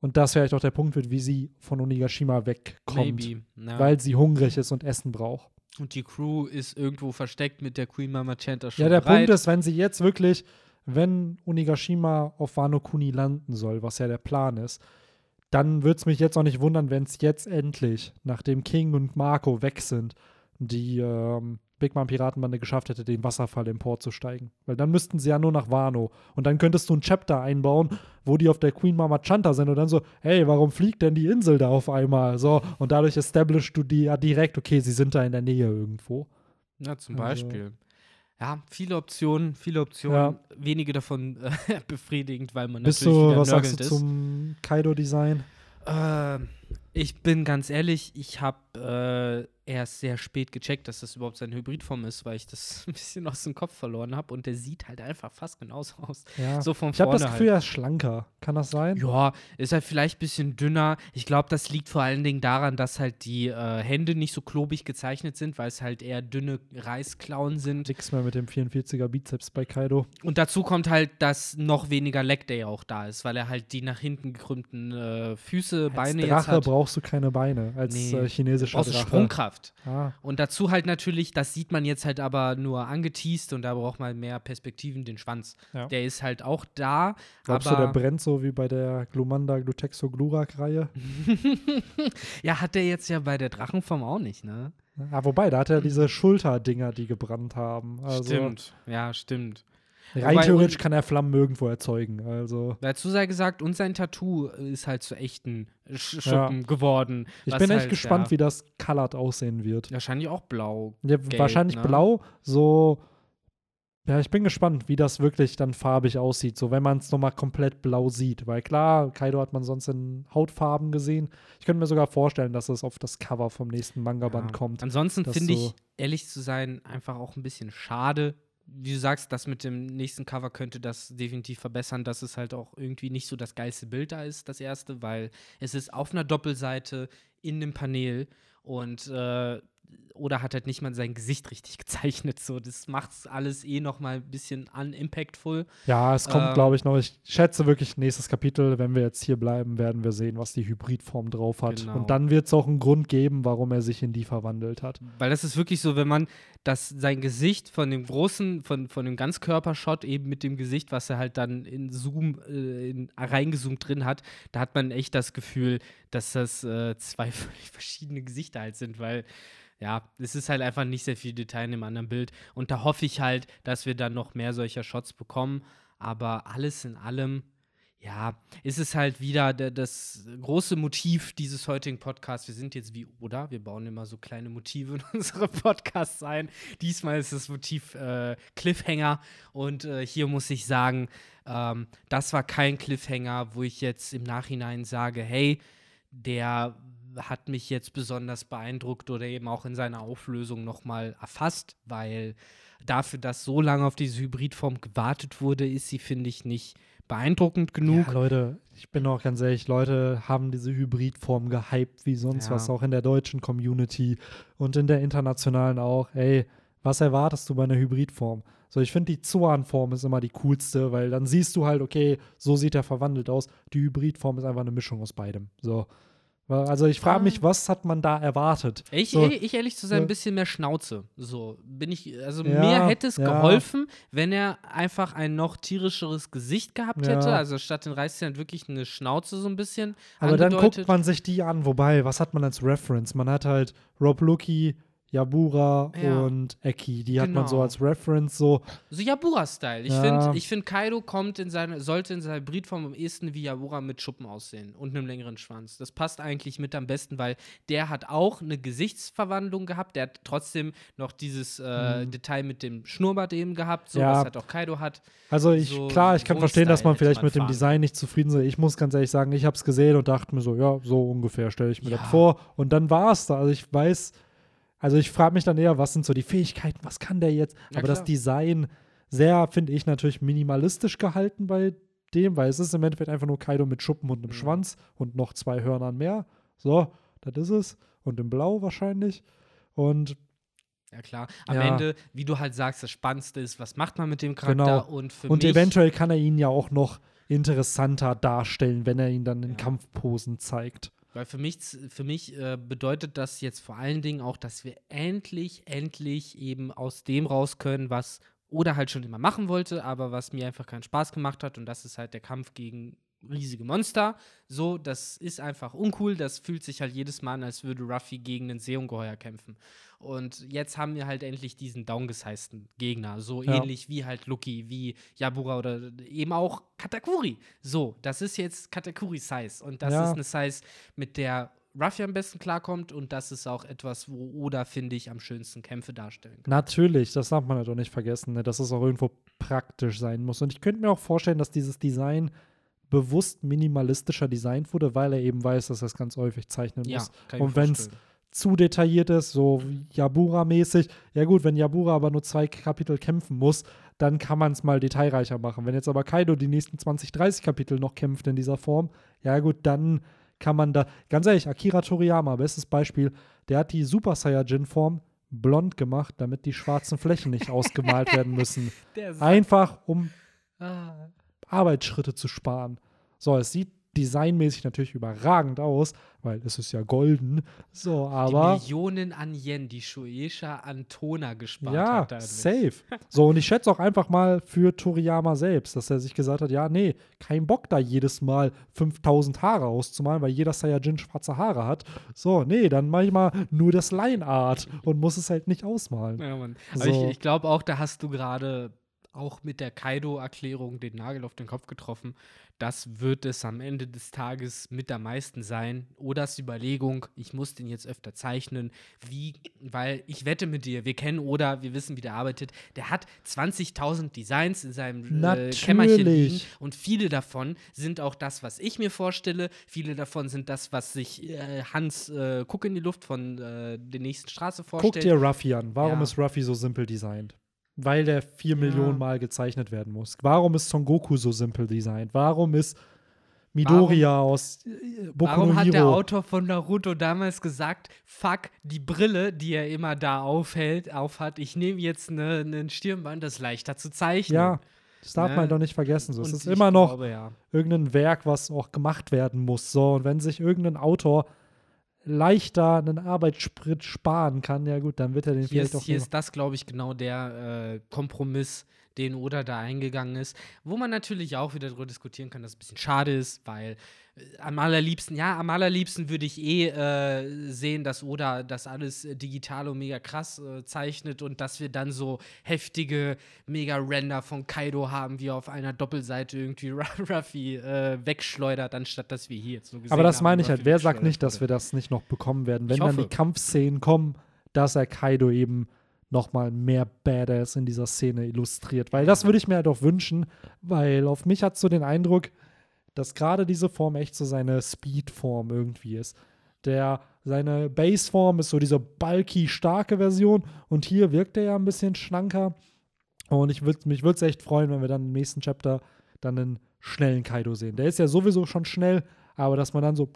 Und das vielleicht auch der Punkt wird, wie sie von Onigashima wegkommt. Maybe. Ja. Weil sie hungrig ist und Essen braucht. und die Crew ist irgendwo versteckt mit der Queen Mama Chanta schon Ja, der bereit. Punkt ist, wenn sie jetzt wirklich, wenn Onigashima auf Wano Kuni landen soll, was ja der Plan ist, dann würde es mich jetzt auch nicht wundern, wenn es jetzt endlich, nachdem King und Marco weg sind, die ähm, Big Mom Piratenbande geschafft hätte, den Wasserfall im Port zu steigen. Weil dann müssten sie ja nur nach Wano. Und dann könntest du ein Chapter einbauen, wo die auf der Queen Mama Chanta sind und dann so, hey, warum fliegt denn die Insel da auf einmal? So, und dadurch establishst du die ja direkt, okay, sie sind da in der Nähe irgendwo. Ja, zum Also- Beispiel. Ja, viele Optionen, viele Optionen, Ja. wenige davon äh, *laughs* befriedigend, weil man Bist natürlich du, was sagst du ist. zum Kaido-Design? Äh, ich bin ganz ehrlich, ich habe äh, erst sehr spät gecheckt, dass das überhaupt seine Hybridform ist, weil ich das *laughs* ein bisschen aus dem Kopf verloren habe und der sieht halt einfach fast genauso aus. Ja. So von ich habe das Gefühl, halt. er ist schlanker. Kann das sein? Ja, ist halt vielleicht ein bisschen dünner. Ich glaube, das liegt vor allen Dingen daran, dass halt die äh, Hände nicht so klobig gezeichnet sind, weil es halt eher dünne Reißklauen sind. Nix mehr mit dem 44er Bizeps bei Kaido. Und dazu kommt halt, dass noch weniger Leg Day auch da ist, weil er halt die nach hinten gekrümmten äh, Füße, Beine Als jetzt Drache hat. brauchst du keine Beine. Als Nee. äh, chinesischer brauchst Drache. Sprungkraft. Ah, Und dazu halt natürlich, das sieht man jetzt halt aber nur angeteased und da braucht man mehr Perspektiven, den Schwanz. Ja. Der ist halt auch da, glaubst aber du, der brennt so wie bei der Glumanda Glutexo Glurak-Reihe? *laughs* ja, hat der jetzt ja bei der Drachenform auch nicht, ne? Ah, wobei, da hat er diese Schulterdinger, die gebrannt haben. Also Stimmt, ja, stimmt. Rein Wobei, theoretisch kann er Flammen irgendwo erzeugen. Also Dazu sei gesagt, und sein Tattoo ist halt zu echten Sch Ja. Schuppen geworden. ich bin echt halt, gespannt, ja, wie das colored aussehen wird. Wahrscheinlich auch blau. Ja, Gelb, wahrscheinlich ne? blau, so. Ja, ich bin gespannt, wie das wirklich dann farbig aussieht, so wenn man es nochmal komplett blau sieht. Weil klar, Kaido hat man sonst in Hautfarben gesehen. Ich könnte mir sogar vorstellen, dass es auf das Cover vom nächsten Manga-Band Ja. kommt. Ansonsten finde ich, so- ehrlich zu sein, einfach auch ein bisschen schade. Wie du sagst, das mit dem nächsten Cover könnte das definitiv verbessern, dass es halt auch irgendwie nicht so das geilste Bild da ist, das erste, weil es ist auf einer Doppelseite in dem Panel und äh, oder hat halt nicht mal sein Gesicht richtig *laughs* gezeichnet. So, das macht alles eh noch mal ein bisschen unimpactful. Ja, es kommt, Ähm, glaube ich, noch. Ich schätze wirklich, nächstes Kapitel, wenn wir jetzt hier bleiben, werden wir sehen, was die Hybridform drauf hat. Genau. Und dann wird es auch einen Grund geben, warum er sich in die verwandelt hat. Weil das ist wirklich so, wenn man das, sein Gesicht von dem großen, von, von dem Ganzkörpershot eben mit dem Gesicht, was er halt dann in Zoom, äh, in, reingezoomt drin hat, da hat man echt das Gefühl, dass das äh, zwei *laughs* völlig verschiedene Gesichter halt sind, weil ja, es ist halt einfach nicht sehr viel Detail in dem anderen Bild. Und da hoffe ich halt, dass wir dann noch mehr solcher Shots bekommen. Aber alles in allem, ja, ist es halt wieder der, das große Motiv dieses heutigen Podcasts. Wir sind jetzt wie Oda, wir bauen immer so kleine Motive in *laughs* unsere Podcasts ein. Diesmal ist das Motiv äh, Cliffhanger und äh, hier muss ich sagen, ähm, das war kein Cliffhanger, wo ich jetzt im Nachhinein sage, hey, der hat mich jetzt besonders beeindruckt oder eben auch in seiner Auflösung nochmal erfasst, weil dafür, dass so lange auf diese Hybridform gewartet wurde, ist sie, finde ich, nicht beeindruckend genug. Ja, Leute, ich bin auch ganz ehrlich, Leute haben diese Hybridform gehypt wie sonst Ja. was, auch in der deutschen Community und in der internationalen auch. Ey, was erwartest du bei einer Hybridform? So, ich finde die Zoan-Form ist immer die coolste, weil dann siehst du halt, okay, so sieht er verwandelt aus. Die Hybridform ist einfach eine Mischung aus beidem. So. Also ich frage Ah. mich, was hat man da erwartet? Ich, so, ich ehrlich zu sein, ein bisschen mehr Schnauze. So bin ich, also Ja, mir hätte es ja. geholfen, wenn er einfach ein noch tierischeres Gesicht gehabt Ja. hätte. Also statt den Reißzähnen wirklich eine Schnauze so ein bisschen. Aber dann angedeutet. guckt man sich die an. Wobei, was hat man als Reference? Man hat halt Rob Lucky, Yabura Ja. und Eki. Die hat man so Genau. als Reference so. So Yabura-Style. Ich Ja. finde, ich find, Kaido kommt in seine, sollte in seiner Hybridform am ehesten wie Yabura mit Schuppen aussehen und einem längeren Schwanz. Das passt eigentlich mit am besten, weil der hat auch eine Gesichtsverwandlung gehabt. Der hat trotzdem noch dieses äh, Detail mit dem Schnurrbart eben gehabt, so Mhm. Ja. was halt auch Kaido hat. Also ich, So klar, ich kann verstehen, dass man vielleicht man mit dem fahren. Design nicht zufrieden ist. Ich muss ganz ehrlich sagen, ich habe es gesehen und dachte mir so, ja, so ungefähr stelle ich mir das vor. Und dann war es da. Also ich weiß, Also ich frage mich dann eher, was sind so die Fähigkeiten, was kann der jetzt? Ja, Aber das klar. Design sehr, finde ich, natürlich minimalistisch gehalten bei dem, weil es ist im Endeffekt einfach nur Kaido mit Schuppen und einem Mhm. Schwanz und noch zwei Hörnern mehr. So, das ist es. Und in Blau wahrscheinlich. Und Ja, klar. Am Ja. Ende, wie du halt sagst, das Spannendste ist, was macht man mit dem Charakter? Genau. Und für Und eventuell kann er ihn ja auch noch interessanter darstellen, wenn er ihn dann in Ja. Kampfposen zeigt. Weil für mich, für mich äh, bedeutet das jetzt vor allen Dingen auch, dass wir endlich, endlich eben aus dem raus können, was Oda halt schon immer machen wollte, aber was mir einfach keinen Spaß gemacht hat. Und das ist halt der Kampf gegen riesige Monster. So, das ist einfach uncool. Das fühlt sich halt jedes Mal an, als würde Ruffy gegen einen Seeungeheuer kämpfen. Und jetzt haben wir halt endlich diesen downgesizten Gegner. So Ja. ähnlich wie halt Lucky, wie Yabura oder eben auch Katakuri. So, das ist jetzt Katakuri-Size. Und das Ja. ist eine Size, mit der Ruffy am besten klarkommt. Und das ist auch etwas, wo Oda, finde ich, am schönsten Kämpfe darstellen kann. Natürlich, das darf man halt auch nicht vergessen, ne, dass es auch irgendwo praktisch sein muss. Und ich könnte mir auch vorstellen, dass dieses Design bewusst minimalistischer designt wurde, weil er eben weiß, dass er es ganz häufig zeichnen Ja, muss. Und wenn es zu detailliert ist, so Yabura-mäßig, ja gut, wenn Yabura aber nur zwei Kapitel kämpfen muss, dann kann man es mal detailreicher machen. Wenn jetzt aber Kaido die nächsten 20, 30 Kapitel noch kämpft in dieser Form, ja gut, dann kann man da, ganz ehrlich, Akira Toriyama, bestes Beispiel, der hat die Super Saiyajin-Form blond gemacht, damit die schwarzen Flächen nicht *laughs* ausgemalt werden müssen. Einfach, um Ah. Arbeitsschritte zu sparen. So, es sieht designmäßig natürlich überragend aus, weil es ist ja golden. So, aber die Millionen an Yen, die Shueisha an Tona gespart ja, hat. damit. safe. So, und ich schätze auch einfach mal für Toriyama selbst, dass er sich gesagt hat, ja, nee, kein Bock da jedes Mal 5000 Haare auszumalen, weil jeder Saiyajin schwarze Haare hat. So, nee, dann mach ich mal nur das Line Art und muss es halt nicht ausmalen. Ja, Mann. Aber So. ich, ich glaube auch, da hast du gerade auch mit der Kaido-Erklärung den Nagel auf den Kopf getroffen. Das wird es am Ende des Tages mit am meisten sein. Odas Überlegung, ich muss den jetzt öfter zeichnen. Wie, weil ich wette mit dir, wir kennen Oda, wir wissen, wie der arbeitet. Der hat 20.000 Designs in seinem äh, Natürlich. Kämmerchen liegen und viele davon sind auch das, was ich mir vorstelle. Viele davon sind das, was sich äh, Hans äh, Guck in die Luft von äh, der nächsten Straße vorstellt. Guck dir Ruffy an. Warum Ja. ist Ruffy so simpel designt? Weil der vier Ja. Millionen Mal gezeichnet werden muss. Warum ist Son Goku so simpel designt? Warum ist Midoriya aus äh, Boku Warum no hat der? Autor von Naruto damals gesagt, fuck, die Brille, die er immer da aufhält, aufhat, ich nehme jetzt ne- einen Stirnband, das ist leichter zu zeichnen. Ja, das darf Ne? man doch nicht vergessen. So. Es ist immer noch Glaube, ja. irgendein Werk, was auch gemacht werden muss. So, und wenn sich irgendein Autor leichter einen Arbeitssprit sparen kann, ja gut, dann wird er den Hier, vielleicht ist, auch hier ist das, glaube ich, genau der äh, Kompromiss, den Oda da eingegangen ist. Wo man natürlich auch wieder darüber diskutieren kann, dass es ein bisschen schade ist, weil äh, am allerliebsten, ja, am allerliebsten würde ich eh äh, sehen, dass Oda das alles digital und mega krass äh, zeichnet und dass wir dann so heftige Mega-Render von Kaido haben, wie er auf einer Doppelseite irgendwie *laughs* Ruffy äh, wegschleudert, anstatt dass wir hier jetzt nur gesehen Aber das meine ich halt. Wer sagt nicht, dass wir das nicht noch bekommen werden, wenn dann die. Kampfszenen kommen, dass er Kaido eben noch mal mehr Badass in dieser Szene illustriert. Weil das würde ich mir halt auch wünschen, weil auf mich hat so den Eindruck, dass gerade diese Form echt so seine Speed-Form irgendwie ist. Der, seine Base-Form ist so diese bulky, starke Version und hier wirkt er ja ein bisschen schlanker. Und ich würd, mich würde es echt freuen, wenn wir dann im nächsten Chapter dann einen schnellen Kaido sehen. Der ist ja sowieso schon schnell, aber dass man dann so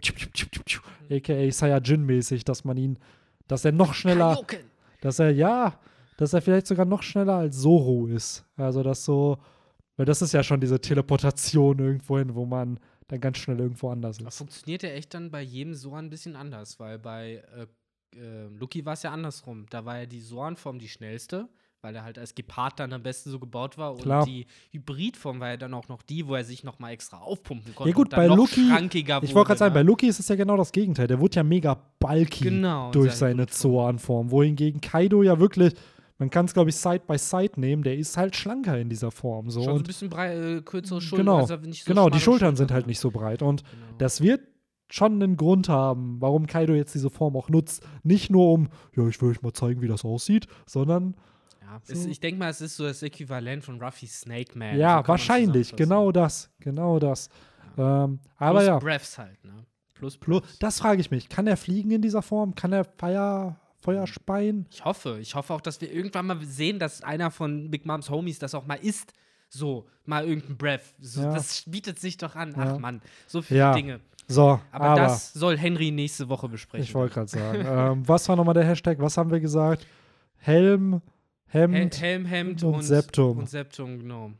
aka Saiyajin-mäßig, dass man ihn, dass er noch schneller, Kaioken! Dass er, ja, dass er vielleicht sogar noch schneller als Zoro ist. Also das so, weil das ist ja schon diese Teleportation irgendwo hin, wo man dann ganz schnell irgendwo anders ist. funktioniert ja echt dann bei jedem Soran ein bisschen anders, weil bei äh, äh, Lucky war es ja andersrum. Da war ja die Soran-Form die schnellste, weil er halt als Gepard dann am besten so gebaut war. Klar. Und die Hybridform war ja dann auch noch die, wo er sich noch mal extra aufpumpen konnte. Ja gut, und bei schrankiger ich wollte gerade sagen, bei ne? Lucky ist es ja genau das Gegenteil. Der wurde ja mega bulky Genau, durch seine. Zoan-Form, wohingegen Kaido ja wirklich, man kann es glaube ich Side by Side nehmen, der ist halt schlanker in dieser Form. So. Schon so ein Und bisschen brei äh, kürzere Schultern. genau, also so genau, die Schultern sind halt nicht so breit und Genau. das wird schon einen Grund haben, warum Kaido jetzt diese Form auch nutzt. Nicht nur um, ja, ich will euch mal zeigen, wie das aussieht, sondern ja, es, so. ich denke mal, es ist so das Äquivalent von Ruffy Snake Man. so ja, man's wahrscheinlich, genau das, genau das. Ähm, aber Plus ja, Breaths halt, ne? Plus Plus, das frage ich mich. Kann er fliegen in dieser Form? Kann er Fire, Feuerspeien. Ich hoffe. Ich hoffe auch, dass wir irgendwann mal sehen, dass einer von Big Moms Homies das auch mal isst. So, mal irgendein Breath. So, Ja. Das bietet sich doch an. Ja. Ach Mann, so viele Ja. Dinge. So, Aber, aber, das soll Henry nächste Woche besprechen. ich wollte gerade sagen. ähm, was war nochmal der Hashtag? Was haben wir gesagt? Helm, Hel Hemd. Helm, Hemd und und, Septum. Und Septum, genau.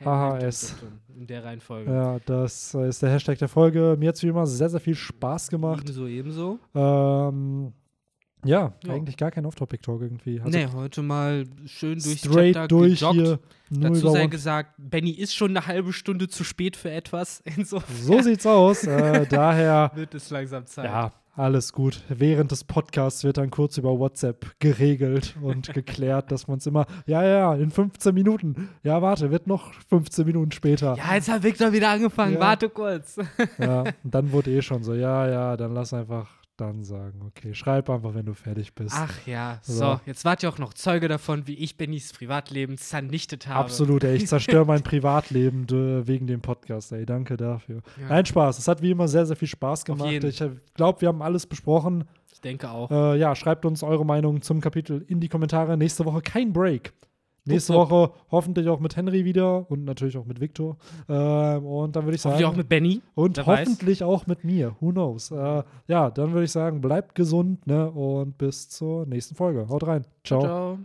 HHS. In der Reihenfolge. Ja, das ist der Hashtag der Folge. Mir hat es wie immer sehr, sehr viel Spaß gemacht. Ebenso, ebenso. Ähm, ja, Ja. eigentlich gar kein Off-Topic-Talk irgendwie. Also nee, heute mal schön durchs straight Chapter durch gejoggt. hier. Dazu sei gesagt, Benny ist schon eine halbe Stunde zu spät für etwas. *laughs* Insofern so sieht's aus. Äh, daher, *laughs* wird es langsam Zeit. ja, alles gut. Während des Podcasts wird dann kurz über WhatsApp geregelt und *laughs* geklärt, dass man es immer, ja, ja, in 15 Minuten. Ja, warte, wird noch 15 Minuten später. Ja, jetzt hat Victor wieder angefangen. Ja. Warte kurz. Ja, *laughs* und dann wurde eh schon so, ja, ja, dann lass einfach dann sagen, okay, schreib einfach, wenn du fertig bist. Ach ja, so. So. Jetzt wart ihr auch noch Zeuge davon, wie ich Bennys Privatleben zernichtet habe. Absolut, ey, ich zerstöre mein *laughs* Privatleben äh, wegen dem Podcast, ey, danke dafür. Ja, Nein, Spaß, es hat wie immer sehr, sehr viel Spaß gemacht. Ich glaube, wir haben alles besprochen. ich denke auch. Äh, ja, schreibt uns eure Meinung zum Kapitel in die Kommentare. Nächste Woche kein Break. Nächste wupp. Woche hoffentlich auch mit Henry wieder und natürlich auch mit Victor. Ähm, und dann würde ich sagen, Hoffentlich auch mit Benny. und wer weiß. hoffentlich auch mit mir. Who knows? Äh, ja, dann würde ich sagen, bleibt gesund ne? und bis zur nächsten Folge. Haut rein. Ciao. Ciao.